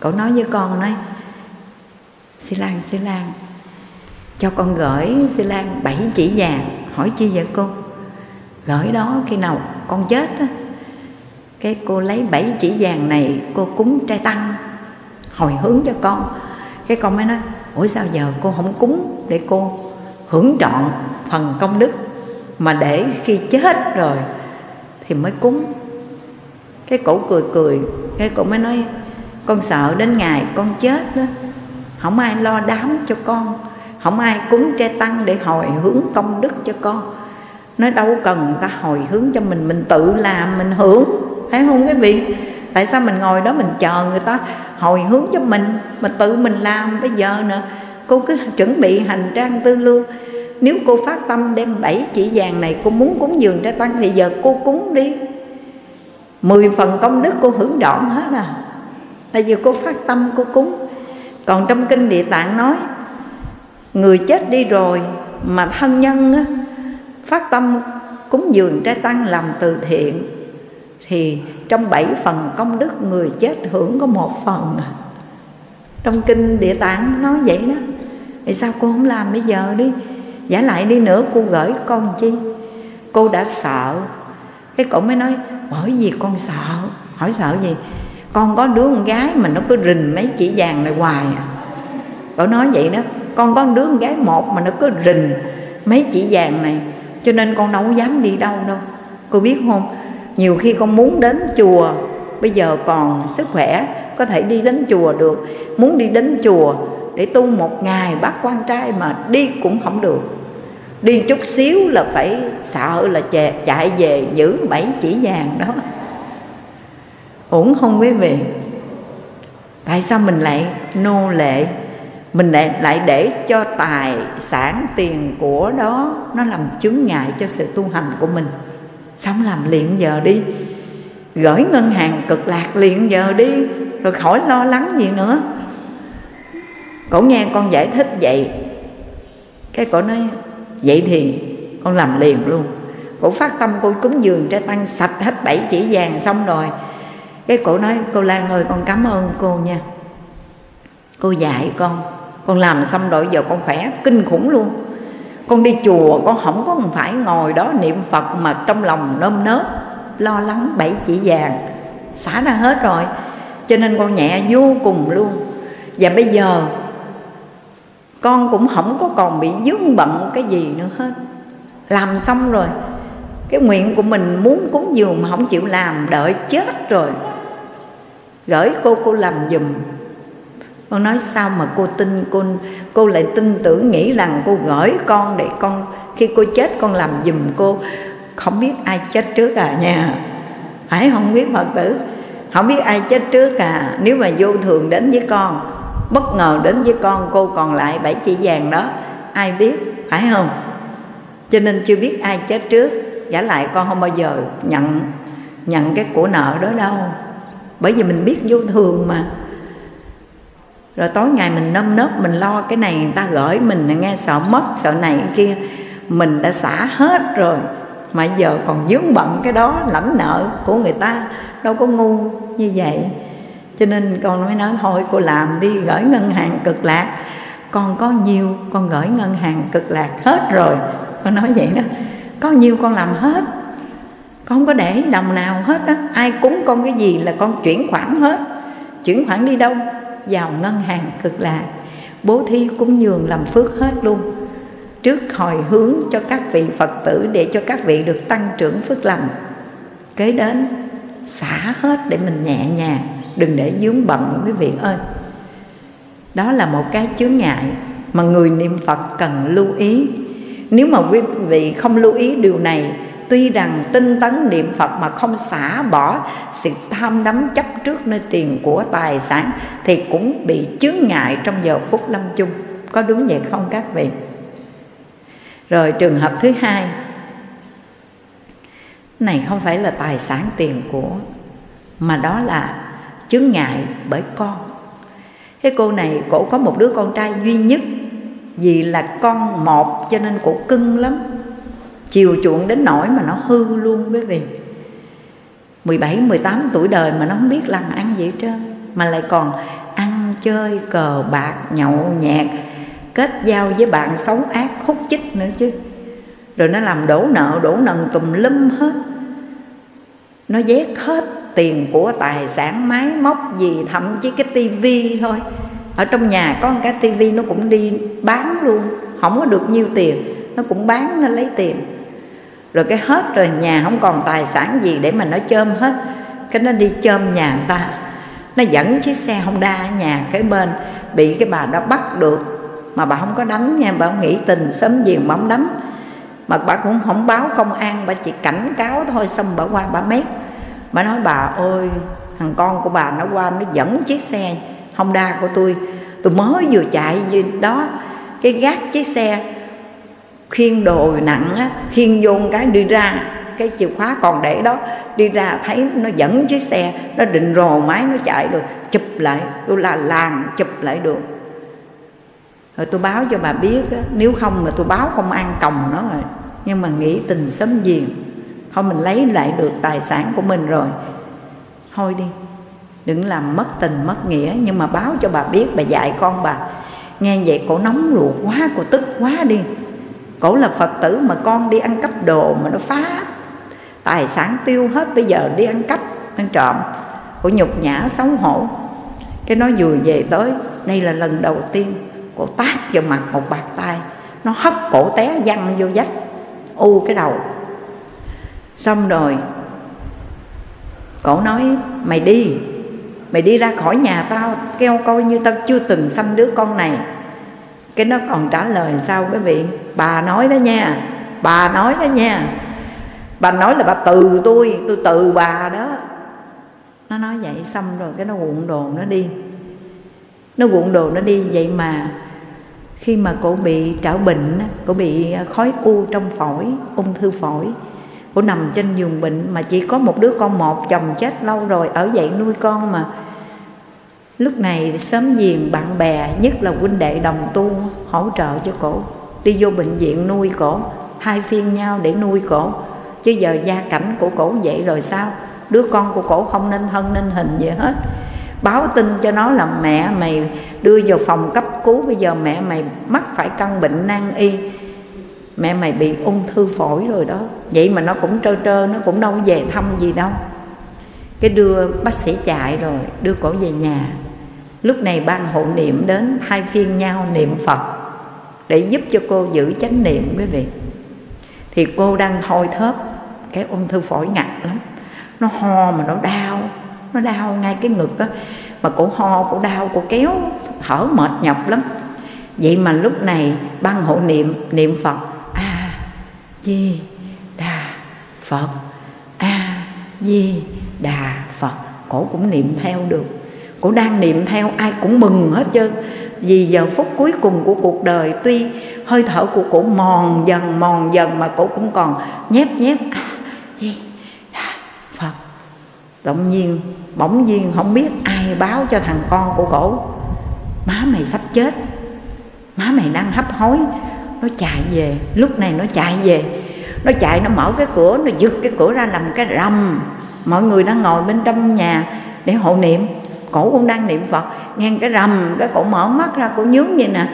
A: Cổ nói với con nói, xi lan xi lan, cho con gửi xi lan bảy chỉ vàng. Hỏi chi vậy cô? Gửi đó khi nào con chết á. Cái cô lấy bảy chỉ vàng này, cô cúng trai tăng, hồi hướng cho con. Cái con mới nói, ủa sao giờ cô không cúng để cô hưởng trọn phần công đức mà để khi chết rồi thì mới cúng. Cái cổ cười cười, cái cổ mới nói, con sợ đến ngày con chết đó, không ai lo đám cho con, không ai cúng tre tăng để hồi hướng công đức cho con. Nói đâu cần người ta hồi hướng cho mình mình tự làm, mình hưởng. Thấy không quý vị? Tại sao mình ngồi đó mình chờ người ta hồi hướng cho mình, mà tự mình làm? Bây giờ nữa cô cứ chuẩn bị hành trang tư lương nếu cô phát tâm đem bảy chỉ vàng này cô muốn cúng dường cho tăng thì giờ cô cúng đi. Mười phần công đức cô hưởng trọn hết à. Tại vì cô phát tâm cô cúng. Còn trong kinh địa tạng nói người chết đi rồi mà thân nhân á, phát tâm cúng dường trái tăng làm từ thiện thì trong bảy phần công đức người chết hưởng có một phần à. trong kinh địa tạng nói vậy đó vì sao cô không làm bây giờ đi? Giả lại đi nữa, cô gửi con chi? Cô đã sợ. Cái cậu mới nói, bởi vì con sợ. Hỏi sợ gì? Con có đứa con gái mà nó cứ rình mấy chỉ vàng này hoài à. Cậu nói vậy đó, con có đứa con gái một mà nó cứ rình mấy chỉ vàng này, cho nên con đâu dám đi đâu đâu. Cô biết không? Nhiều khi con muốn đến chùa, bây giờ còn sức khỏe, có thể đi đến chùa được. Muốn đi đến chùa để tu một ngày bác quan trai mà đi cũng không được. Đi chút xíu là phải sợ là chạy về giữ bảy chỉ vàng đó. Ổn không quý vị tại sao mình lại nô lệ? Mình lại, lại để cho tài sản tiền của đó nó làm chướng ngại cho sự tu hành của mình. Sống làm liền giờ đi. Gửi ngân hàng cực lạc liền giờ đi. Rồi khỏi lo lắng gì nữa cổ nghe con giải thích vậy, cái cổ nói, vậy thì con làm liền luôn. Cổ phát tâm cô cúng dường cho tăng sạch hết bảy chỉ vàng xong rồi. Cái cổ nói, cô lan ơi, con cảm ơn cô nha. Cô dạy con con làm xong rồi giờ con khỏe, kinh khủng luôn. Con đi chùa, con không có phải ngồi đó niệm phật mà trong lòng nơm nớp, lo lắng bảy chỉ vàng, xả ra hết rồi. Cho nên con nhẹ vô cùng luôn. Và bây giờ con cũng không có còn bị dướng bận cái gì nữa hết. Làm xong rồi, cái nguyện của mình muốn cúng dường mà không chịu làm, đợi chết rồi. Gửi cô cô làm giùm. Con nói sao mà cô tin, cô cô lại tin tưởng, nghĩ rằng cô gửi con để con, khi cô chết con làm giùm cô. Không biết ai chết trước à nha. Phải không biết phật tử? Không biết ai chết trước à. Nếu mà vô thường đến với con bất ngờ đến với con, cô còn lại bảy chỉ vàng đó. Ai biết, phải không? Cho nên chưa biết ai chết trước. Giả lại con không bao giờ nhận nhận cái của nợ đó đâu. Bởi vì mình biết vô thường mà. Rồi tối ngày mình nâm nớp, mình lo cái này, người ta gửi mình nghe sợ mất, sợ này kia. Mình đã xả hết rồi, mà giờ còn dướng bận cái đó, lãnh nợ của người ta. Đâu có ngu như vậy cho nên con mới nói, thôi cô làm đi, gửi ngân hàng cực lạc. Con có nhiêu, con gửi ngân hàng cực lạc hết rồi. Con nói vậy đó. Có nhiêu con làm hết. Con không có để đồng nào hết á. Ai cúng con cái gì là con chuyển khoản hết. Chuyển khoản đi đâu? Vào ngân hàng cực lạc. Bố thí cúng dường làm phước hết luôn. Trước hồi hướng cho các vị phật tử để cho các vị được tăng trưởng phước lành. Kế đến xả hết để mình nhẹ nhàng đừng để dướng bận, quý vị ơi. Đó là một cái chướng ngại mà người niệm phật cần lưu ý. Nếu mà quý vị không lưu ý điều này, tuy rằng tinh tấn niệm phật mà không xả bỏ sự tham đắm chấp trước nơi tiền của tài sản, thì cũng bị chướng ngại trong giờ phút lâm chung. Có đúng vậy không các vị? Rồi trường hợp thứ hai. Này, không phải là tài sản tiền của, mà đó là chướng ngại bởi con. Cái cô này cổ có một đứa con trai duy nhất vì là con một cho nên cổ cưng lắm. Chiều chuộng đến nỗi mà nó hư luôn quý vị. 17, 18 tuổi đời mà nó không biết làm ăn gì hết trơn Mà lại còn ăn chơi cờ bạc nhậu nhẹt Kết giao với bạn xấu ác hút chích nữa chứ. Rồi nó làm đổ nợ đổ nần tùm lum hết. Nó ghét hết tiền của tài sản, máy móc gì, Thậm chí cái tivi thôi. Ở trong nhà có một cái tivi nó cũng đi bán luôn, Không có được nhiêu tiền, Nó cũng bán nó lấy tiền. Rồi cái hết rồi, nhà không còn tài sản gì để mà nó chôm hết. Cái nó đi chôm nhà người ta. Nó dẫn chiếc xe honda ở nhà, cái bên bị cái bà đó bắt được. Mà bà không có đánh nha, bà không nghĩ tình sớm giềng mà không đánh. Mà bà cũng không báo công an, bà chỉ cảnh cáo thôi, xong bà qua bà mét bà nói bà ơi thằng con của bà nó qua nó dẫn chiếc xe honda của tôi. Tôi mới vừa chạy gì đó cái gác chiếc xe khiên đồ nặng á khiên vô cái đi ra cái chìa khóa còn để đó đi ra thấy nó dẫn chiếc xe nó định rồ máy nó chạy rồi chụp lại. Tôi là làng chụp lại được. Rồi tôi báo cho bà biết á, nếu không mà tôi báo công an còng nó rồi. Nhưng mà nghĩ tình sớm giềng thôi mình lấy lại được tài sản của mình rồi. Thôi đi, đừng làm mất tình mất nghĩa, nhưng mà báo cho bà biết, bà dạy con bà. Nghe vậy cổ nóng ruột quá, cổ tức quá đi. Cổ là phật tử mà con đi ăn cắp đồ mà nó phá. Tài sản tiêu hết, bây giờ đi ăn cắp, ăn trộm. Cổ nhục nhã, xấu hổ. Cái nó vừa về tới, đây là lần đầu tiên cổ tát vào mặt một bạc tay nó hất cổ té văng vô vách, u cái đầu xong rồi. Cổ nói, mày đi mày đi ra khỏi nhà tao, kêu coi như tao chưa từng sanh đứa con này. Cái nó còn trả lời, sao quý vị? Bà nói đó nha, bà nói đó nha. Bà nói là bà từ tôi tôi từ bà đó. Nó nói vậy xong rồi cái nó cuộn đồ nó đi. Nó cuộn đồ nó đi, vậy mà khi mà cổ bị trảo bệnh cổ bị khói u trong phổi, ung thư phổi cô nằm trên giường bệnh mà chỉ có một đứa con một chồng chết lâu rồi ở dậy nuôi con mà. Lúc này sớm giềng bạn bè, nhất là huynh đệ đồng tu, hỗ trợ cho cổ. Đi vô bệnh viện nuôi cổ, hai phiên nhau để nuôi cổ. Chứ giờ gia cảnh của cổ vậy rồi sao? Đứa con của cổ không nên thân nên hình gì hết. Báo tin cho nó là mẹ mày đưa vào phòng cấp cứu, bây giờ mẹ mày mắc phải căn bệnh nan y mẹ mày bị ung thư phổi rồi đó. Vậy mà nó cũng trơ trơ, nó cũng đâu về thăm gì đâu. Cái đưa bác sĩ chạy rồi, đưa cổ về nhà. Lúc này ban hộ niệm đến hai phiên nhau niệm phật để giúp cho cô giữ chánh niệm, quý vị. Thì cô đang thôi thớp cái ung thư phổi ngặt lắm. Nó ho mà nó đau nó đau ngay cái ngực á. Mà cổ ho, cổ đau, cổ kéo thở mệt nhọc lắm. Vậy mà lúc này ban hộ niệm niệm phật di đà phật. A di đà phật. Cổ cũng niệm theo được. Cổ đang niệm theo, ai cũng mừng hết trơn. Vì giờ phút cuối cùng của cuộc đời, tuy hơi thở của cổ mòn dần mòn dần mà cổ cũng còn nhép nhép. Di Đà phật. Động nhiên, bỗng nhiên không biết ai báo cho thằng con của cổ. Má mày sắp chết. Má mày đang hấp hối nó chạy về. Lúc này nó chạy về. Nó chạy, nó mở cái cửa, nó giật cái cửa ra làm cái rầm. Mọi người đang ngồi bên trong nhà để hộ niệm. Cổ cũng đang niệm phật. Nghe cái rầm, cái cổ mở mắt ra, cổ nhướng vậy nè.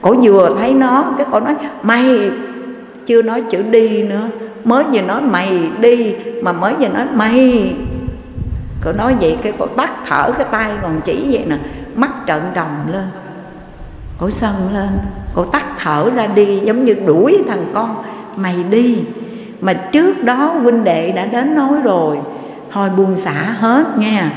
A: Cổ vừa thấy nó, cái cổ nói, mày. Chưa nói chữ đi nữa. Mới vừa nói, mày đi. Mà mới vừa nói, mày. Cổ nói vậy, cái cổ tắt thở cái tay còn chỉ vậy nè. Mắt trợn tròn lên cổ sân lên, cổ tắt thở ra đi, giống như đuổi thằng con mày đi. Mà trước đó huynh đệ đã đến nói rồi, thôi buông xả hết nha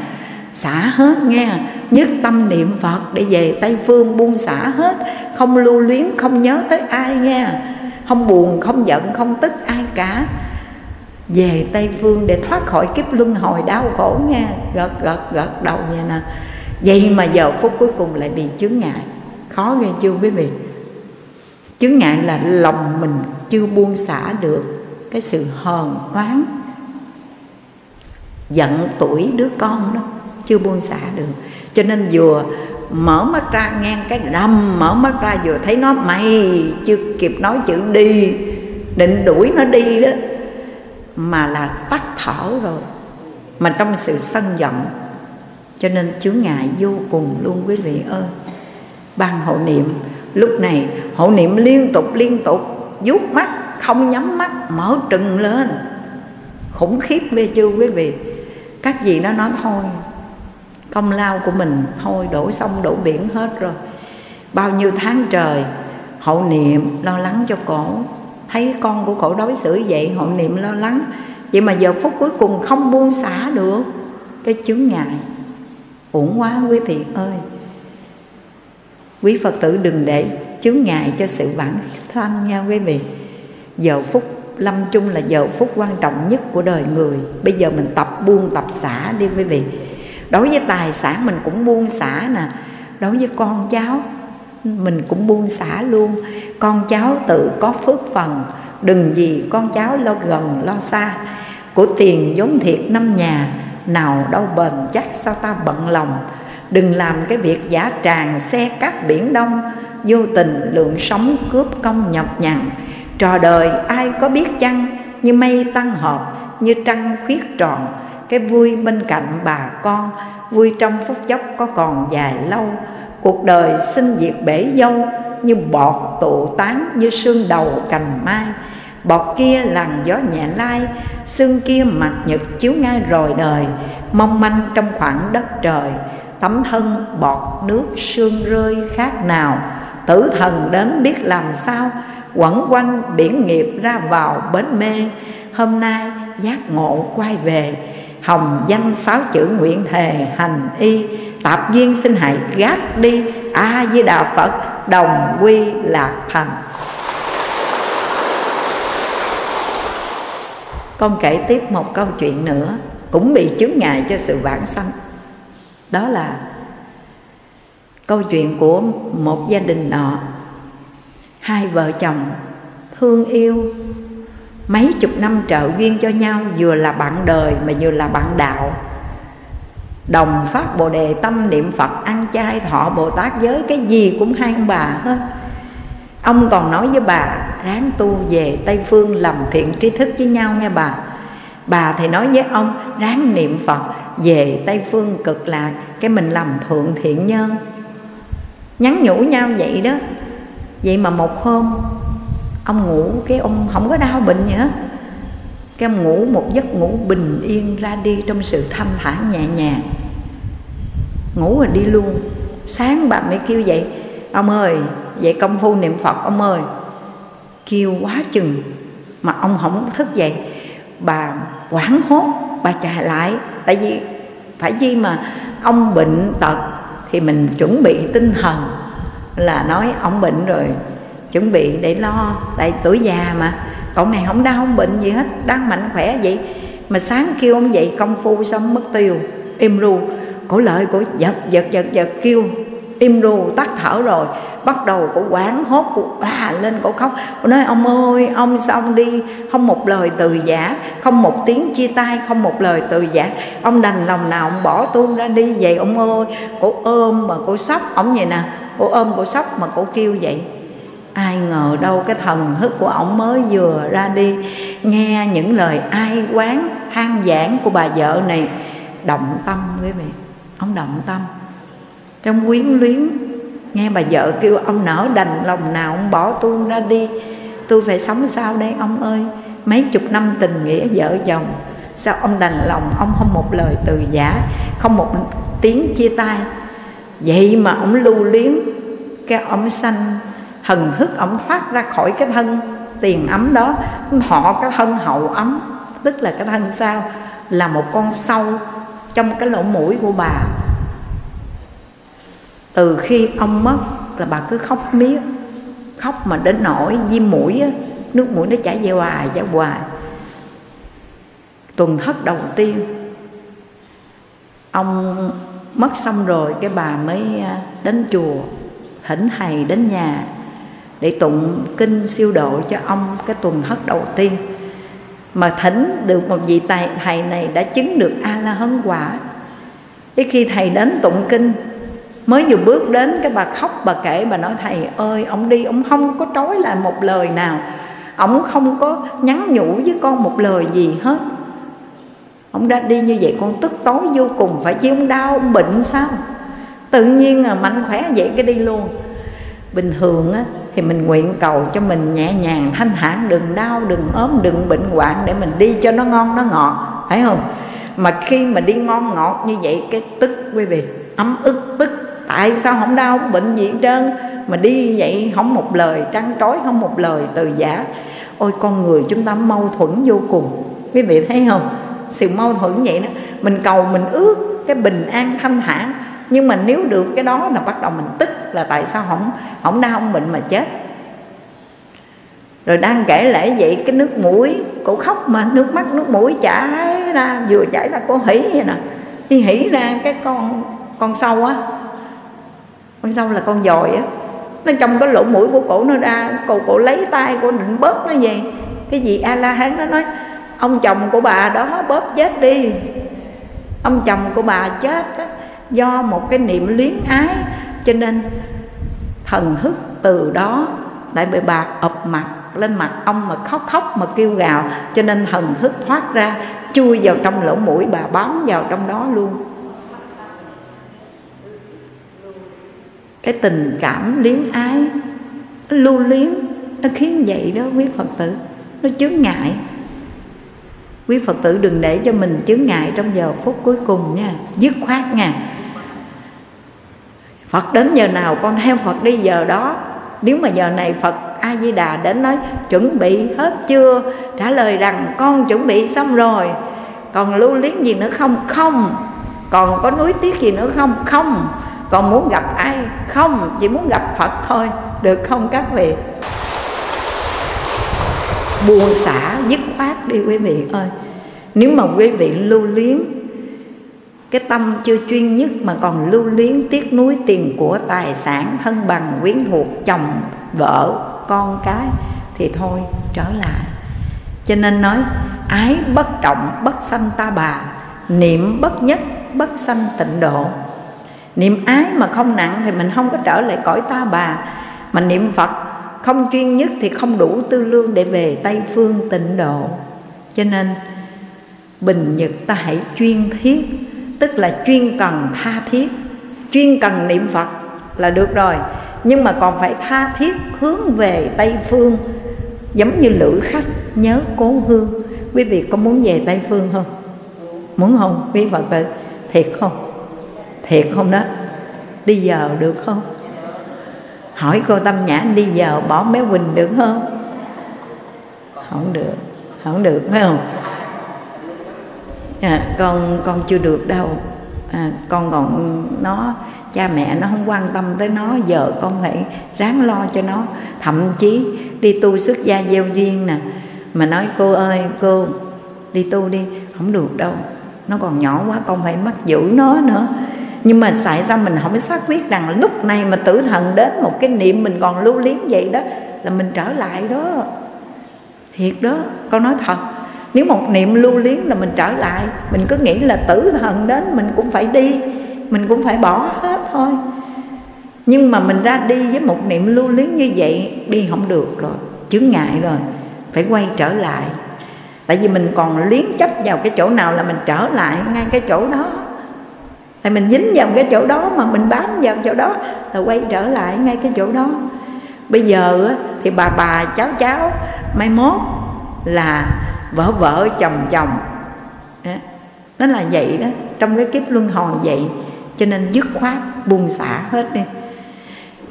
A: xả hết nghe, nhất tâm niệm phật để về tây phương buông xả hết, không lưu luyến, không nhớ tới ai nghe, không buồn, không giận, không tức ai cả. Về tây phương để thoát khỏi kiếp luân hồi đau khổ nghe. Gật gật gật đầu vậy nè. Vậy mà giờ phút cuối cùng lại bị chướng ngại khó nghe chưa quý vị? Chướng ngại là lòng mình chưa buông xả được cái sự hờn oán. Giận tuổi đứa con đó, chưa buông xả được. Cho nên vừa mở mắt ra ngang cái đâm mở mắt ra vừa thấy nó, mày chưa kịp nói chữ đi, định đuổi nó đi đó, mà là tắt thở rồi, mà trong sự sân giận. Cho nên chướng ngại vô cùng luôn quý vị ơi ban hộ niệm. Lúc này, hộ niệm liên tục liên tục, vuốt mắt, không nhắm mắt, mở trừng lên. Khủng khiếp ghê chưa quý vị? Các vị nó nói, thôi, công lao của mình, thôi, đổ sông, đổ biển hết rồi. Bao nhiêu tháng trời hậu niệm lo lắng cho cổ. Thấy con của cổ đối xử vậy hậu niệm lo lắng. Vậy mà giờ phút cuối cùng không buông xả được. Cái chướng ngại. Uổng quá quý vị ơi quý phật tử đừng để chướng ngại cho sự vãng sanh nha quý vị. Giờ phút lâm chung là giờ phút quan trọng nhất của đời người. Bây giờ mình tập buông tập xả đi quý vị. Đối với tài sản mình cũng buông xả nè. Đối với con cháu, mình cũng buông xả luôn. Con cháu tự có phước phần. Đừng gì con cháu lo gần, lo xa. Của tiền vốn thiệt năm nhà, nào đâu bền chắc sao ta bận lòng đừng làm cái việc giả tràng xe cát biển đông. Vô tình lượng sống cướp công nhọc nhằn. Trò đời ai có biết chăng? Như mây tăng hợp như trăng khuyết tròn. Cái vui bên cạnh bà con, vui trong phút chốc có còn dài lâu. Cuộc đời sinh diệt bể dâu, như bọt tụ tán như sương đầu cành mai. Bọt kia làn gió nhẹ lai, sương kia mặt nhật chiếu ngay rồi đời. Mong manh trong khoảng đất trời tấm thân bọt nước sương rơi khác nào. Tử thần đến biết làm sao, quẩn quanh biển nghiệp ra vào bến mê. Hôm nay giác ngộ quay về, hồng danh sáu chữ nguyện thề hành y. Tạp duyên xin hãy gác đi a di đà phật, đồng quy lạc thành. Con kể tiếp một câu chuyện nữa, cũng bị chướng ngại cho sự vãng sanh đó là câu chuyện của một gia đình nọ. Hai vợ chồng thương yêu, mấy chục năm trợ duyên cho nhau, vừa là bạn đời mà vừa là bạn đạo. Đồng phát bồ đề tâm niệm phật, ăn chay, thọ bồ tát giới, cái gì cũng hai ông bà hết. Ông còn nói với bà, ráng tu về tây phương làm thiện trí thức với nhau nghe bà. Bà thì nói với ông, ráng niệm phật về tây phương cực lạc cái mình làm thượng thiện nhân nhắn nhủ nhau vậy đó. Vậy mà một hôm, ông ngủ, cái ông không có đau bệnh gì hết. Cái ông ngủ một giấc ngủ bình yên ra đi trong sự thanh thản nhẹ nhàng. Ngủ rồi đi luôn. Sáng bà mới kêu vậy, ông ơi, vậy công phu niệm phật ông ơi. Kêu quá chừng, mà ông không thức dậy. Bà quảng hốt bà chạy lại. Tại vì phải chi mà ông bệnh tật thì mình chuẩn bị tinh thần là nói ông bệnh rồi, chuẩn bị để lo tại tuổi già mà. Cậu này không đau, không bệnh gì hết, đang mạnh khỏe vậy. Mà sáng kêu ông dậy công phu xong mất tiêu, im ru. Cổ lợi, cổ giật giật giật giật, kêu im ru, tắt thở rồi. Bắt đầu cổ quán hốt cổ à lên cổ khóc. Cổ nói, ông ơi, ông sao ông đi? Không một lời từ giả, không một tiếng chia tay, không một lời từ giả. Ông đành lòng nào ông bỏ tuôn ra đi vậy, ông ơi. Cổ ôm mà cổ sóc. Ông vậy nè cổ ôm cổ sóc mà cổ kêu vậy. Ai ngờ đâu cái thần thức của ổng mới vừa ra đi. Nghe những lời ai quán, than giảng của bà vợ này, động tâm quý vị. Ông động tâm trong quyến luyến, nghe bà vợ kêu, ông nở đành lòng nào ông bỏ tôi ra đi. Tôi phải sống sao đây, ông ơi? Mấy chục năm tình nghĩa vợ chồng, sao ông đành lòng ông không một lời từ giả, không một tiếng chia tay? Vậy mà ông lưu luyến, cái ông sanh, hần hức ông thoát ra khỏi cái thân tiền ấm đó. Họ cái thân hậu ấm, tức là cái thân sao, là một con sâu trong cái lỗ mũi của bà từ khi ông mất là bà cứ khóc miết khóc mà đến nỗi viêm mũi á nước mũi nó chảy về hoài chảy hoài. Tuần thất đầu tiên ông mất xong rồi cái bà mới à, đến chùa thỉnh thầy đến nhà để tụng kinh siêu độ cho ông cái tuần thất đầu tiên. Mà thỉnh được một vị thầy, thầy này đã chứng được a la hấn quả. Cái khi thầy đến tụng kinh mới vừa bước đến cái bà khóc, bà kể, bà nói, thầy ơi, ông đi, ông không có trói lại một lời nào. Ông không có nhắn nhủ với con một lời gì hết. Ông đã đi như vậy, con tức tối vô cùng. Phải chứ ông đau, ông bệnh sao? Tự nhiên là mạnh khỏe vậy cái đi luôn. Bình thường á, thì mình nguyện cầu cho mình nhẹ nhàng, thanh thản, đừng đau, đừng ốm, đừng bệnh hoạn để mình đi cho nó ngon, nó ngọt. Phải không? Mà khi mà đi ngon ngọt như vậy, cái tức quý vị, ấm ức tức tại sao không đau? Không bệnh gì trơn. Mà đi vậy không một lời, trăn trối không một lời, từ giả. Ôi, con người chúng ta mâu thuẫn vô cùng. Quý vị thấy không? Sự mâu thuẫn vậy đó. Mình cầu mình ước cái bình an, thanh thản. Nhưng mà nếu được cái đó là bắt đầu mình tức là tại sao không không đau, không bệnh mà chết. Rồi đang kể lại vậy, cái nước mũi, cổ khóc mà, nước mắt, nước mũi chảy ra, vừa chảy ra cổ hỉ vậy nè. Khi hỉ ra cái con con sâu á con sâu là con dòi á. Nó trong cái lỗ mũi của cổ nó ra cổ cổ lấy tay của định bóp nó về. Cái gì a la hán nó nói ông chồng của bà đó bóp chết đi. Ông chồng của bà chết đó, do một cái niệm luyến ái cho nên thần thức từ đó tại bị bà ập mặt lên mặt ông mà khóc khóc mà kêu gào cho nên thần thức thoát ra chui vào trong lỗ mũi bà bám vào trong đó luôn. Cái tình cảm liếng ái lưu liếm nó khiến vậy đó quý phật tử, nó chướng ngại. Quý phật tử đừng để cho mình chướng ngại trong giờ phút cuối cùng nha, dứt khoát nha. Phật đến giờ nào con theo phật đi giờ đó. Nếu mà giờ này phật a di đà đến nói, chuẩn bị hết chưa? Trả lời rằng, con chuẩn bị xong rồi. Còn lưu luyến gì nữa không? Không. Còn có núi tiếc gì nữa không? Không còn muốn gặp ai? Không, chỉ muốn gặp phật thôi. Được không các vị? Buông xả, dứt khoát đi quý vị ơi. Nếu mà quý vị lưu luyến, cái tâm chưa chuyên nhất mà còn lưu luyến tiếc nuối tiền của tài sản, thân bằng, quyến thuộc, chồng, vợ, con cái, thì thôi, trở lại. Cho nên nói, ái bất trọng, bất sanh ta bà, niệm bất nhất, bất sanh tịnh độ niệm ái mà không nặng thì mình không có trở lại cõi ta bà. Mà niệm phật không chuyên nhất thì không đủ tư lương để về tây phương tịnh độ. Cho nên, bình nhật ta hãy chuyên thiết, tức là chuyên cần tha thiết. Chuyên cần niệm phật là được rồi, nhưng mà còn phải tha thiết hướng về tây phương, giống như lữ khách nhớ cố hương. Quý vị có muốn về tây phương không? Muốn không, quý phật tử? Thiệt không? Thiệt không đó? Đi giờ được không? Hỏi cô tâm nhã đi giờ bỏ bé quỳnh được không? Không được không được phải không? À, con con chưa được đâu. À, con còn nó cha mẹ nó không quan tâm tới nó giờ con phải ráng lo cho nó. Thậm chí đi tu xuất gia gieo duyên nè. Mà nói cô ơi cô đi tu đi không được đâu. Nó còn nhỏ quá con phải mắc giữ nó nữa nhưng mà tại sao mình không xác quyết rằng lúc này mà tử thần đến một cái niệm mình còn lưu liếm vậy đó, là mình trở lại đó. Thiệt đó, con nói thật, nếu một niệm lưu luyến là mình trở lại, mình cứ nghĩ là tử thần đến mình cũng phải đi, mình cũng phải bỏ hết thôi. Nhưng mà mình ra đi với một niệm lưu luyến như vậy, đi không được rồi, chướng ngại rồi, phải quay trở lại. Tại vì mình còn liếng chấp vào cái chỗ nào là mình trở lại ngay cái chỗ đó thì mình dính vào cái chỗ đó mà mình bám vào chỗ đó là quay trở lại ngay cái chỗ đó. Bây giờ thì bà bà cháu cháu, mai mốt là vợ vợ chồng chồng. Nó là vậy đó, trong cái kiếp luân hồi vậy. Cho nên dứt khoát, buông xả hết đi.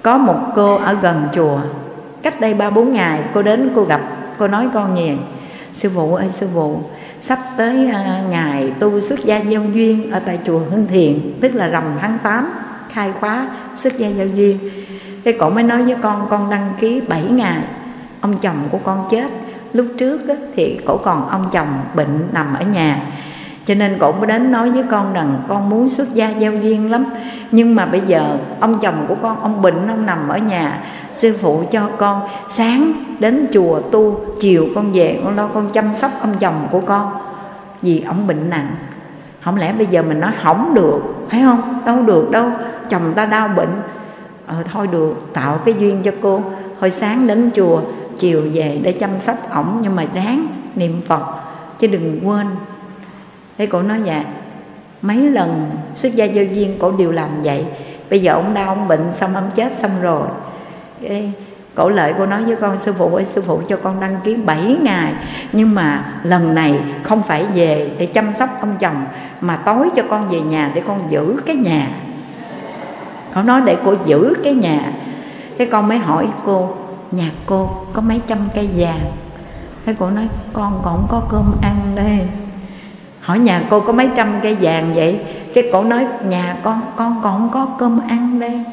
A: Có một cô ở gần chùa, cách đây ba, bốn ngày, cô đến, cô gặp, cô nói con gì? Sư phụ ơi, sư phụ sắp tới à, ngày tu xuất gia giao duyên ở tại chùa Hưng Thiền, tức là rằm tháng 8 khai khóa xuất gia giao duyên. Cái cổ mới nói với con con đăng ký 7 ngày ông chồng của con chết. Lúc trước thì cổ còn ông chồng bệnh nằm ở nhà cho nên cổ mới đến nói với con rằng con muốn xuất gia giao duyên lắm. Nhưng mà bây giờ ông chồng của con, ông bệnh ông nằm ở nhà. Sư phụ cho con sáng đến chùa tu, chiều con về con lo con chăm sóc ông chồng của con. Vì ông bệnh nặng. Không lẽ bây giờ mình nói hỏng được phải không? Đâu được đâu. Chồng ta đau bệnh. Ờ thôi được, tạo cái duyên cho cô. Hồi sáng đến chùa, chiều về để chăm sóc ổng. Nhưng mà ráng niệm phật, chứ đừng quên thế cổ nói dạ mấy lần xuất gia vô duyên cổ đều làm vậy. Bây giờ ông đau, ông bệnh, xong ông chết xong rồi. Cái cổ lợi cô nói với con, sư phụ ơi, sư phụ cho con đăng ký 7 ngày. Nhưng mà lần này không phải về để chăm sóc ông chồng, mà tối cho con về nhà để con giữ cái nhà. Cổ nói để cô giữ cái nhà. Cái con mới hỏi cô, Nhà cô có mấy trăm cây vàng? Cái cô nói, con còn có cơm ăn đây. Hỏi nhà cô có mấy trăm cây vàng vậy? Cái cổ nói, nhà con con còn có cơm ăn đây.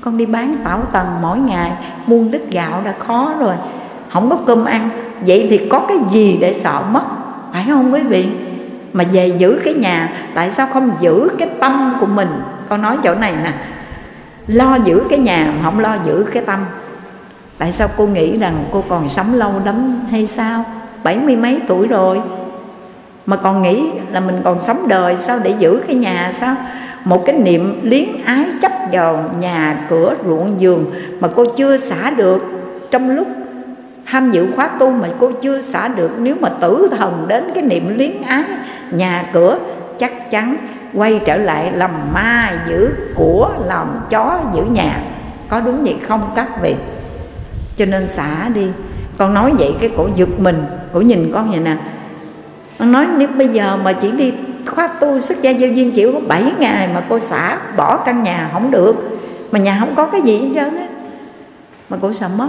A: Con đi bán tảo tần mỗi ngày, Muôn lít gạo đã khó rồi. Không có cơm ăn, Vậy thì có cái gì để sợ mất? Phải không quý vị? Mà về giữ cái nhà, Tại sao không giữ cái tâm của mình? Con nói chỗ này nè. Lo giữ cái nhà mà không lo giữ cái tâm. Tại sao cô nghĩ rằng cô còn sống lâu lắm hay sao? Bảy mươi mấy tuổi rồi mà còn nghĩ là mình còn sống đời sao để giữ cái nhà sao? Một cái niệm liếng ái chấp vào nhà cửa ruộng giường mà cô chưa xả được. Trong lúc tham dự khóa tu mà cô chưa xả được, nếu mà tử thần đến cái niệm liếng ái nhà cửa, chắc chắn quay trở lại làm ma giữ của, làm chó giữ nhà. Có đúng vậy không các vị? Cho nên xả đi. Con nói vậy cái cổ giật mình. Cổ nhìn con vậy nè nó nói, nếu bây giờ mà chỉ đi khóa tu xuất gia giao duyên chịu có 7 ngày mà cô xả bỏ căn nhà không được, mà nhà không có cái gì hết trơn á. Mà cô sợ mất.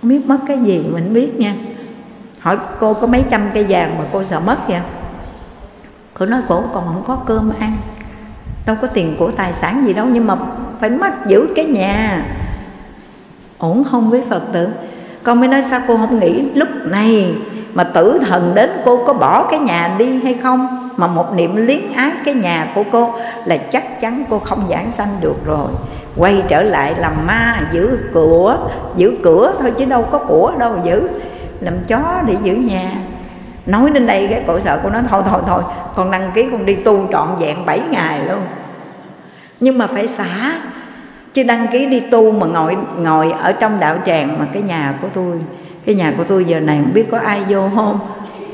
A: Không biết mất cái gì, mình biết nha. Hỏi cô có mấy trăm cây vàng mà cô sợ mất vậy? Cô nói cổ còn không có cơm ăn. Đâu có tiền của tài sản gì đâu, nhưng mà phải mất giữ cái nhà. Ổn không với phật tử. Con mới nói, sao cô không nghĩ lúc này mà tử thần đến cô có bỏ cái nhà đi hay không? Mà một niệm liếng ái cái nhà của cô là chắc chắn cô không giảng sanh được rồi. Quay trở lại làm ma, giữ cửa giữ cửa thôi chứ đâu có của đâu giữ. Làm chó để giữ nhà. Nói đến đây cái cổ sợ cô nói, thôi thôi thôi, con đăng ký con đi tu trọn vẹn 7 ngày luôn. Nhưng mà phải xả, chứ đăng ký đi tu mà ngồi ngồi ở trong đạo tràng mà cái nhà của tôi cái nhà của tôi giờ này không biết có ai vô không.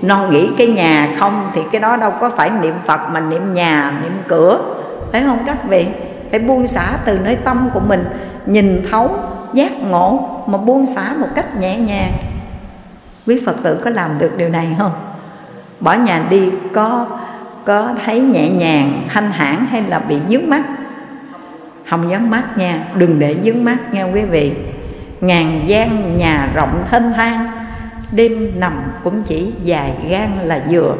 A: Non nghĩ cái nhà không thì cái đó đâu có phải niệm phật mà niệm nhà, niệm cửa. Phải không các vị? Phải buông xả từ nơi tâm của mình, nhìn thấu, giác ngộ mà buông xả một cách nhẹ nhàng. Quý phật tử có làm được điều này không? Bỏ nhà đi có có thấy nhẹ nhàng, thanh thản hay là bị dướng mắt? Không dán mắt nha, đừng để dướng mắt nha quý vị ngàn gian nhà rộng thênh thang. Đêm nằm cũng chỉ dài gan là vừa.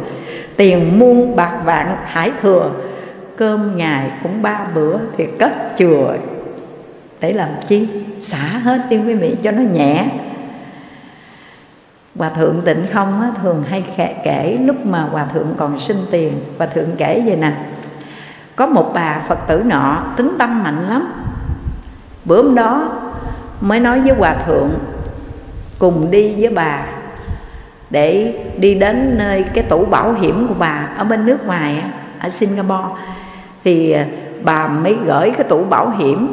A: Tiền muôn bạc vạn thải thừa. Cơm ngày cũng ba bữa thì cất chừa. Để làm chi? Xả hết đi quý vị cho nó nhẹ. Hòa thượng tịnh không á, thường hay kể lúc mà hòa thượng còn sinh tiền. Hòa thượng kể vậy nè. Có một bà Phật tử nọ tính tâm mạnh lắm. Bữa hôm đó mới nói với hòa thượng, Cùng đi với bà Để đi đến nơi cái tủ bảo hiểm của bà Ở bên nước ngoài ở Singapore. Thì à, bà mới gửi cái tủ bảo hiểm,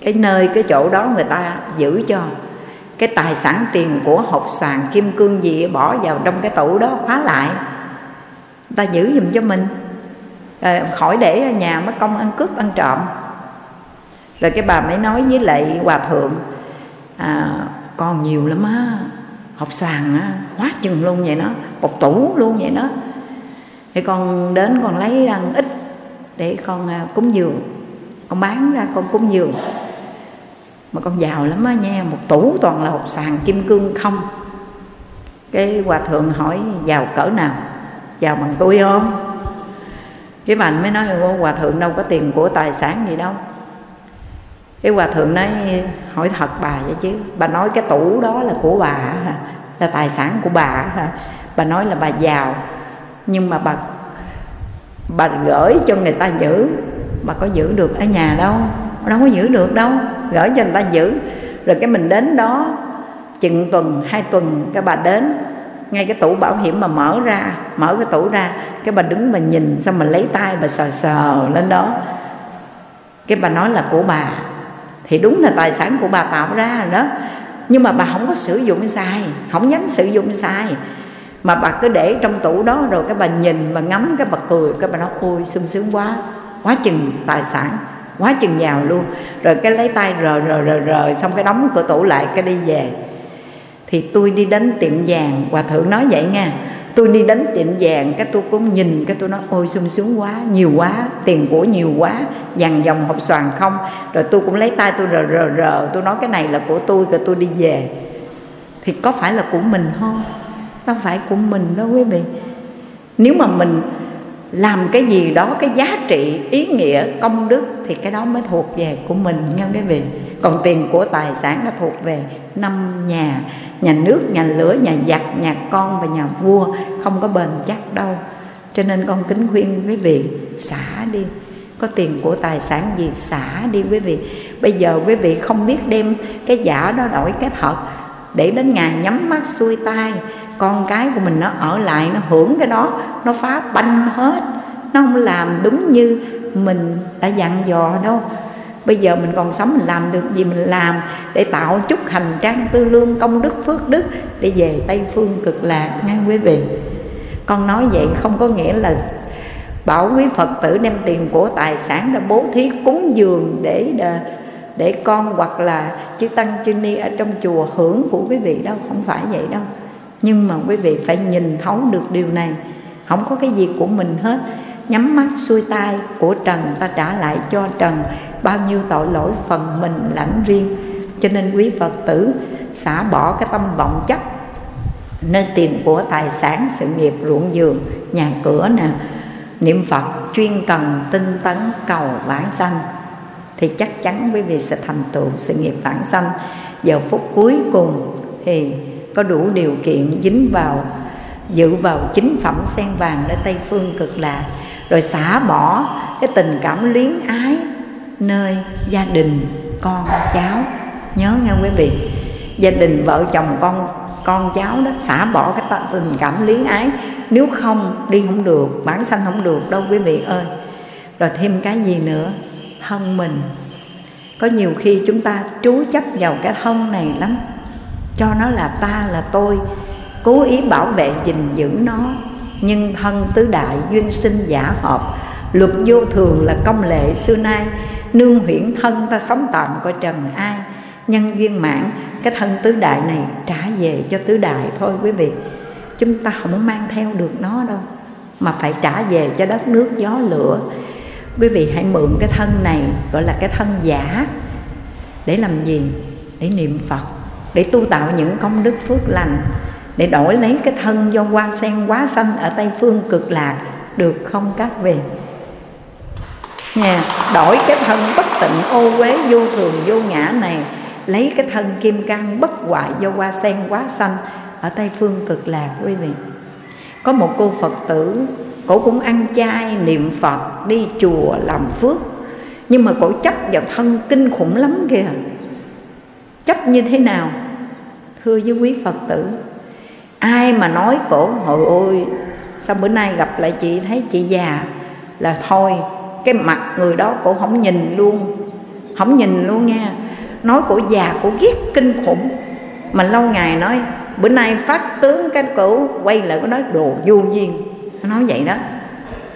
A: Cái nơi, cái chỗ đó người ta giữ cho. Cái tài sản tiền của hộp sàn kim cương gì bỏ vào trong cái tủ đó khóa lại. Ta giữ giùm cho mình. Khỏi để ở nhà mất công ăn cướp ăn trộm rồi cái bà mới nói với lại hòa thượng à, con nhiều lắm á học sàn á quá chừng luôn vậy đó một tủ luôn vậy đó. Thì con đến con lấy ăn ít để con à, cúng dường. Con bán ra con cúng dường. Mà con giàu lắm á nha một tủ toàn là hộp sàn kim cương không. Cái hòa thượng hỏi giàu cỡ nào? Giàu bằng tôi không? Cái bà mới nói hòa thượng đâu có tiền của tài sản gì đâu cái hòa thượng nói, hỏi thật bà vậy chứ. Bà nói cái tủ đó là của bà là tài sản của bà bà nói là bà giàu. Nhưng mà bà bà gửi cho người ta giữ. Bà có giữ được ở nhà đâu. Đâu có giữ được đâu. Gửi cho người ta giữ. Rồi cái mình đến đó, chừng tuần, hai tuần, cái bà đến. Ngay cái tủ bảo hiểm mà mở ra, mở cái tủ ra, cái bà đứng mà nhìn, xong mà lấy tay bà sờ sờ lên đó. Cái bà nói là của bà thì đúng là tài sản của bà tạo ra rồi đó. Nhưng mà bà không có sử dụng sai, không dám sử dụng sai. Mà bà cứ để trong tủ đó rồi cái bà nhìn mà ngắm, cái bà cười, cái bà nói, ôi, sung sướng quá quá chừng tài sản, quá chừng giàu luôn. Rồi cái lấy tay rờ rờ rờ rờ, xong cái đóng cửa tủ lại, cái đi về. Thì tôi đi đến tiệm vàng, hòa thượng nói vậy nha tôi đi đến tiệm vàng, cái tôi cũng nhìn, cái tôi nói, ôi, sung sướng quá, nhiều quá, tiền của nhiều quá, dằn dòng hộp xoàn không? Rồi tôi cũng lấy tay tôi rờ rờ rờ, tôi nói, cái này là của tôi, rồi tôi đi về. Thì có phải là của mình không? Không phải của mình đó quý vị. Nếu mà mình làm cái gì đó, cái giá trị, ý nghĩa công đức thì cái đó mới thuộc về của mình, nghe quý vị? Còn tiền của tài sản nó thuộc về năm nhà nhà nước, nhà lửa, nhà giặc, nhà con và nhà vua, không có bền chắc đâu. Cho nên con kính khuyên quý vị, xả đi. Có tiền của tài sản gì, xả đi quý vị. Bây giờ quý vị không biết đem cái giả đó đổi cái thật. Để đến ngày nhắm mắt xuôi tay con cái của mình nó ở lại, nó hưởng cái đó, nó phá banh hết. Nó không làm đúng như mình đã dặn dò đâu bây giờ mình còn sống mình làm được gì mình làm để tạo chút hành trang tư lương, công đức, phước đức để về tây phương cực lạc nghe quý vị con nói vậy không có nghĩa là bảo quý phật tử đem tiền của tài sản ra bố thí cúng dường để à, để con hoặc là chư tăng chư ni ở trong chùa hưởng của quý vị đâu, không phải vậy đâu. Nhưng mà quý vị phải nhìn thấu được điều này. Không có cái gì của mình hết nhắm mắt xuôi tay của trần, ta trả lại cho trần. Bao nhiêu tội lỗi phần mình lãnh riêng. Cho nên quý phật tử, xả bỏ cái tâm vọng chấp. Nên tiền của tài sản, sự nghiệp ruộng vườn nhà cửa nè, niệm phật chuyên cần tinh tấn cầu vãng sanh. Thì chắc chắn quý vị sẽ thành tựu sự nghiệp vãng sanh. Giờ phút cuối cùng thì có đủ điều kiện dính vào dự vào chính phẩm sen vàng nơi tây phương cực lạc rồi xả bỏ cái tình cảm luyến ái nơi gia đình, con, cháu. Nhớ nghe quý vị? Gia đình, vợ chồng, con con, cháu đó, xả bỏ cái tình cảm luyến ái. Nếu không, đi không được, bản sanh không được đâu quý vị ơi. Rồi thêm cái gì nữa? Thân mình. Có nhiều khi chúng ta chú chấp vào cái thân này lắm. Cho nó là ta là tôi. Cố ý bảo vệ, gìn giữ nó nhưng thân tứ đại duyên sinh giả hợp, luật vô thường là công lệ xưa nay. Nương huyễn thân ta sống tạm coi trần ai. Nhân duyên mãn, cái thân tứ đại này trả về cho tứ đại thôi quý vị. Chúng ta không mang theo được nó đâu, mà phải trả về cho đất nước gió lửa. Quý vị hãy mượn cái thân này, gọi là cái thân giả, để làm gì? Để niệm phật, để tu tạo những công đức phước lành để đổi lấy cái thân do hoa sen quá xanh ở tây phương cực lạc, được không các vị? Nha đổi cái thân bất tịnh ô uế vô thường vô ngã này, lấy cái thân kim cang bất hoại do hoa sen quá xanh ở tây phương cực lạc, quý vị. Có một cô phật tử, cổ cũng ăn chay, niệm phật, đi chùa làm phước. Nhưng mà cổ chấp vào thân kinh khủng lắm kìa. Chấp như thế nào, thưa với quý phật tử? Ai mà nói cổ, hồi ôi, sao bữa nay gặp lại chị, thấy chị già? Là thôi, cái mặt người đó cổ không nhìn luôn, không nhìn luôn nha. Nói cổ già, cổ ghét kinh khủng. Mà lâu ngày nói, bữa nay phát tướng cái cổ quay lại, có nói đồ vô duyên. Nói vậy đó.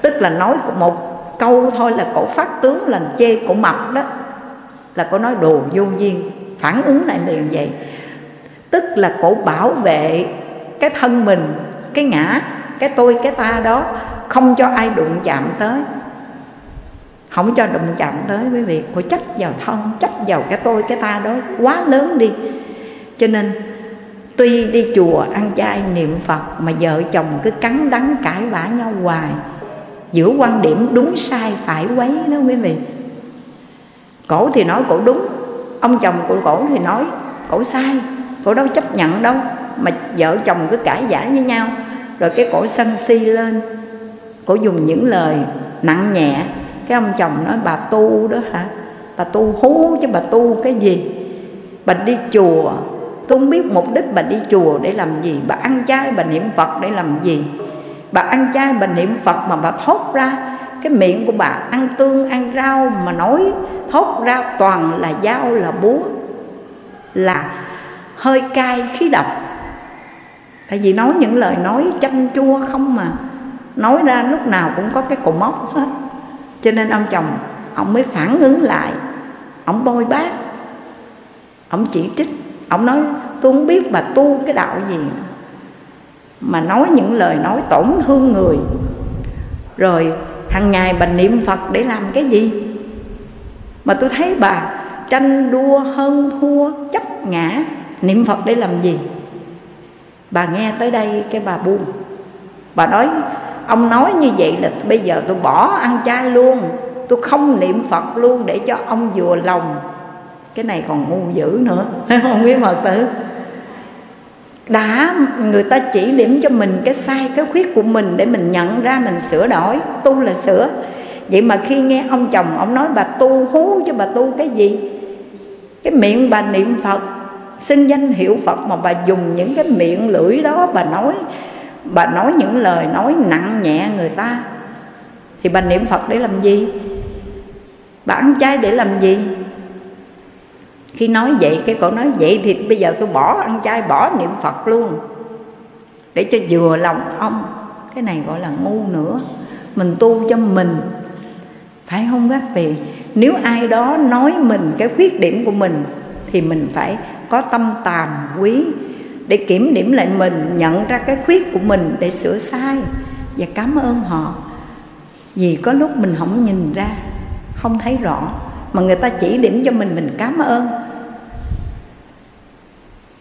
A: Tức là nói một câu thôi là cổ phát tướng là chê cổ mập đó. Là cổ nói đồ vô duyên. Phản ứng lại liền vậy. Tức là cổ bảo vệ cái thân mình, cái ngã, cái tôi, cái ta đó không cho ai đụng chạm tới. Không cho đụng chạm tới quý vị. Của chấp vào thân chấp vào cái tôi, cái ta đó quá lớn đi. Cho nên, tuy đi chùa, ăn chay, niệm phật, mà vợ chồng cứ cắn đắng, cãi vã nhau hoài giữa quan điểm đúng sai, phải quấy đó quý vị. Cổ thì nói cổ đúng, ông chồng của cổ thì nói cổ sai, cổ đâu chấp nhận đâu mà vợ chồng cứ cãi vã với nhau. Rồi cái cổ sân si lên. Cổ dùng những lời nặng nhẹ. Cái ông chồng nói, bà tu đó hả? Bà tu hú chứ bà tu cái gì? Bà đi chùa. Tôi không biết mục đích bà đi chùa để làm gì. Bà ăn chay bà niệm phật để làm gì? Bà ăn chay bà niệm phật mà bà thốt ra. Cái miệng của bà ăn tương, ăn rau mà nói thốt ra toàn là dao, là búa, là hơi cay, khí độc tại vì nói những lời nói chanh chua không mà. Nói ra lúc nào cũng có cái cục móc hết. Cho nên ông chồng, ông mới phản ứng lại. Ông bôi bác ông chỉ trích. Ông nói, tôi không biết bà tu cái đạo gì mà nói những lời nói tổn thương người. Rồi hàng ngày bà niệm phật để làm cái gì? Mà tôi thấy bà tranh đua hơn thua, chấp ngã. Niệm phật để làm gì? Bà nghe tới đây cái bà buông bà nói, ông nói như vậy là bây giờ tôi bỏ ăn chay luôn. Tôi không niệm phật luôn để cho ông vừa lòng. Cái này còn ngu dữ nữa, không biết mật tử. Đã, người ta chỉ điểm cho mình cái sai, cái khuyết của mình để mình nhận ra, mình sửa đổi. Tu là sửa. Vậy mà khi nghe ông chồng ông nói bà tu hú chứ bà tu cái gì? Cái miệng bà niệm phật xưng danh hiệu phật mà bà dùng những cái miệng lưỡi đó, bà nói bà nói những lời nói nặng nhẹ người ta. Thì bà niệm phật để làm gì? Bà ăn chay để làm gì? Khi nói vậy, cái cổ nói vậy thì bây giờ tôi bỏ ăn chay, bỏ niệm phật luôn. Để cho vừa lòng ông. Cái này gọi là ngu nữa. Mình tu cho mình. Phải không các vị nếu ai đó nói mình cái khuyết điểm của mình, thì mình phải có tâm tàm quý, để kiểm điểm lại mình, nhận ra cái khuyết của mình để sửa sai và cảm ơn họ. Vì có lúc mình không nhìn ra, không thấy rõ, mà người ta chỉ điểm cho mình mình cảm ơn.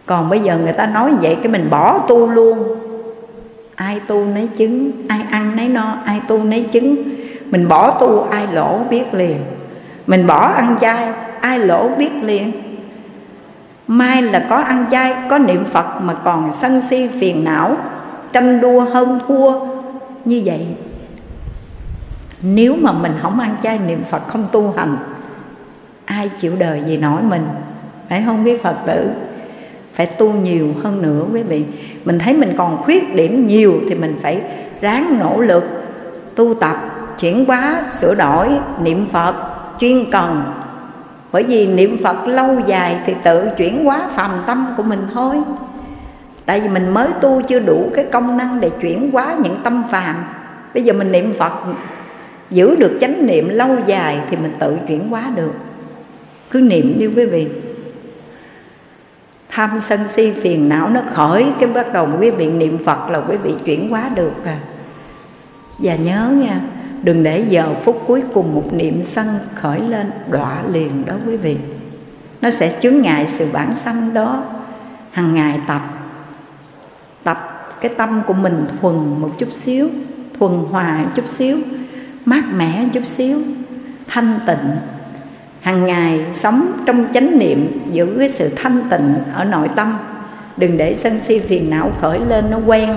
A: Còn bây giờ người ta nói vậy cái mình bỏ tu luôn. Ai tu nấy chứng, ai ăn nấy no, ai tu nấy chứng. Mình bỏ tu, ai lỗ biết liền. Mình bỏ ăn chay, ai lỗ biết liền mai là có ăn chay, có niệm phật mà còn sân si phiền não, tranh đua hơn thua. Như vậy, nếu mà mình không ăn chay, niệm phật không tu hành, ai chịu đời gì nổi mình? Phải không biết phật tử? Phải tu nhiều hơn nữa quý vị. Mình thấy mình còn khuyết điểm nhiều thì mình phải ráng nỗ lực tu tập, chuyển hóa, sửa đổi, niệm phật, chuyên cần bởi vì niệm phật lâu dài thì tự chuyển hóa phàm tâm của mình thôi. Tại vì mình mới tu chưa đủ cái công năng để chuyển hóa những tâm phàm. Bây giờ mình niệm phật, giữ được chánh niệm lâu dài thì mình tự chuyển hóa được. Cứ niệm đi quý vị. Tham sân si phiền não nó khỏi cái bắt đầu quý vị niệm phật là quý vị chuyển hóa được à. Và nhớ nha đừng để giờ phút cuối cùng một niệm sân khởi lên đọa liền đó quý vị. Nó sẽ chướng ngại sự bản sanh đó. Hằng ngày tập tập cái tâm của mình thuần một chút xíu, thuần hòa một chút xíu, mát mẻ một chút xíu, thanh tịnh. Hằng ngày sống trong chánh niệm, giữ cái sự thanh tịnh ở nội tâm. Đừng để sân si phiền não khởi lên, nó quen.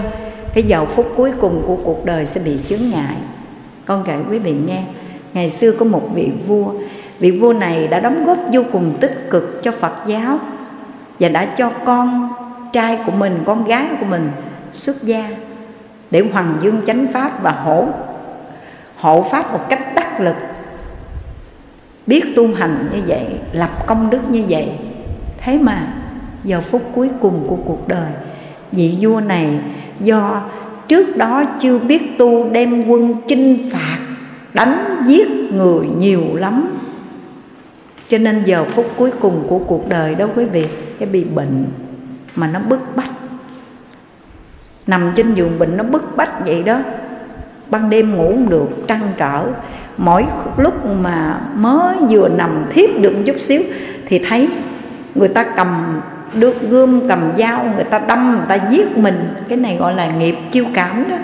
A: Cái giờ phút cuối cùng của cuộc đời sẽ bị chướng ngại con kể quý vị nghe. Ngày xưa có một vị vua. Vị vua này đã đóng góp vô cùng tích cực cho phật giáo và đã cho con trai của mình, con gái của mình xuất gia để hoàng dương chánh pháp và hộ hộ pháp một cách đắc lực. Biết tu hành như vậy, lập công đức như vậy. Thế mà giờ phút cuối cùng của cuộc đời, vị vua này do trước đó chưa biết tu đem quân chinh phạt, đánh giết người nhiều lắm. Cho nên giờ phút cuối cùng của cuộc đời đó quý vị, cái bị bệnh mà nó bức bách. Nằm trên giường bệnh nó bức bách vậy đó. Ban đêm ngủ không được, trăn trở. Mỗi lúc mà mới vừa nằm thiếp được một chút xíu thì thấy người ta cầm được gươm cầm dao, người ta đâm, người ta giết mình. Cái này gọi là nghiệp chiêu cảm đó.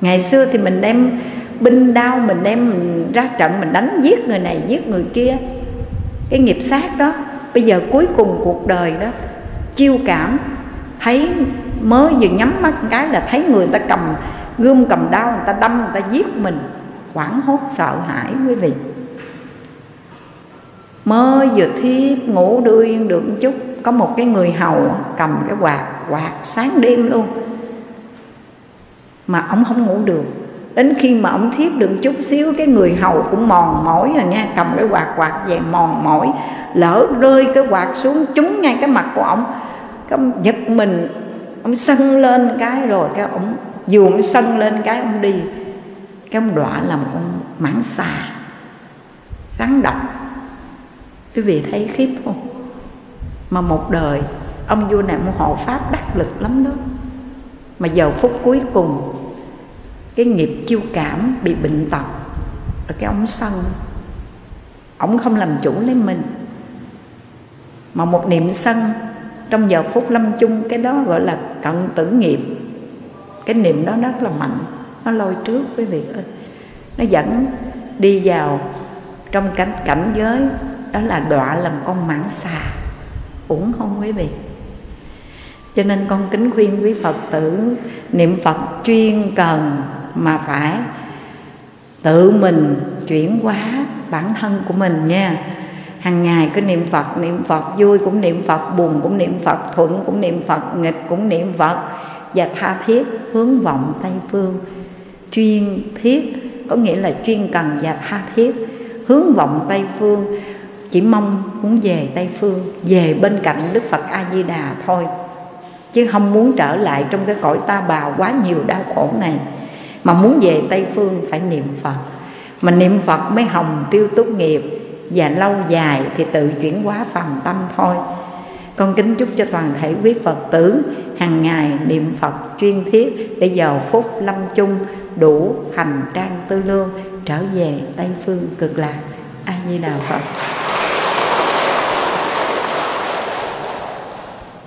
A: Ngày xưa thì mình đem binh đao, mình đem mình ra trận, mình đánh giết người này, giết người kia. Cái nghiệp sát đó, bây giờ cuối cùng cuộc đời đó, chiêu cảm, thấy mới vừa nhắm mắt cái là thấy người ta cầm gươm, cầm đao, người ta đâm, người ta giết mình. Hoảng hốt, sợ hãi quý vị. Mới vừa thiếp ngủ đưa yên được một chút có một cái người hầu cầm cái quạt quạt sáng đêm luôn. Mà ông không ngủ được. Đến khi mà ông thiếp được chút xíu, cái người hầu cũng mòn mỏi rồi nha, cầm cái quạt quạt về mòn mỏi, lỡ rơi cái quạt xuống trúng ngay cái mặt của ông. Cái ông giật mình, ông sân lên cái rồi cái ông dù ông sân lên cái ông đi. Cái ông đọa làm con mãng xà, rắn độc. Quý vị thấy khiếp không? Mà một đời, ông vua này một hộ pháp đắc lực lắm đó. Mà giờ phút cuối cùng, cái nghiệp chiêu cảm bị bệnh tật, rồi cái ông sân. Ông không làm chủ lấy mình. Mà một niệm sân, trong giờ phút lâm chung, cái đó gọi là cận tử nghiệp. Cái niệm đó rất là mạnh, nó lôi trước quý vị ơi. Nó dẫn đi vào trong cảnh cảnh giới, đó là đọa làm con mãng xà uổng không quý vị. Cho nên con kính khuyên quý phật tử niệm phật chuyên cần mà phải tự mình chuyển hóa bản thân của mình nha. Hàng ngày cứ niệm phật niệm phật, vui cũng niệm phật, buồn cũng niệm phật, thuận cũng niệm phật, nghịch cũng niệm phật, và tha thiết hướng vọng tây phương. Chuyên thiết có nghĩa là chuyên cần và tha thiết hướng vọng tây phương chỉ mong muốn về tây phương, về bên cạnh đức phật a di đà thôi. Chứ không muốn trở lại trong cái cõi ta bà quá nhiều đau khổ này. Mà muốn về tây phương phải niệm phật. Mà niệm phật mới hồng tiêu tốt nghiệp. Và lâu dài thì tự chuyển hóa phàm tâm thôi. Con kính chúc cho toàn thể quý phật tử hàng ngày niệm phật chuyên thiết để giờ phút lâm chung đủ hành trang tư lương trở về tây phương cực lạc. A di đà phật.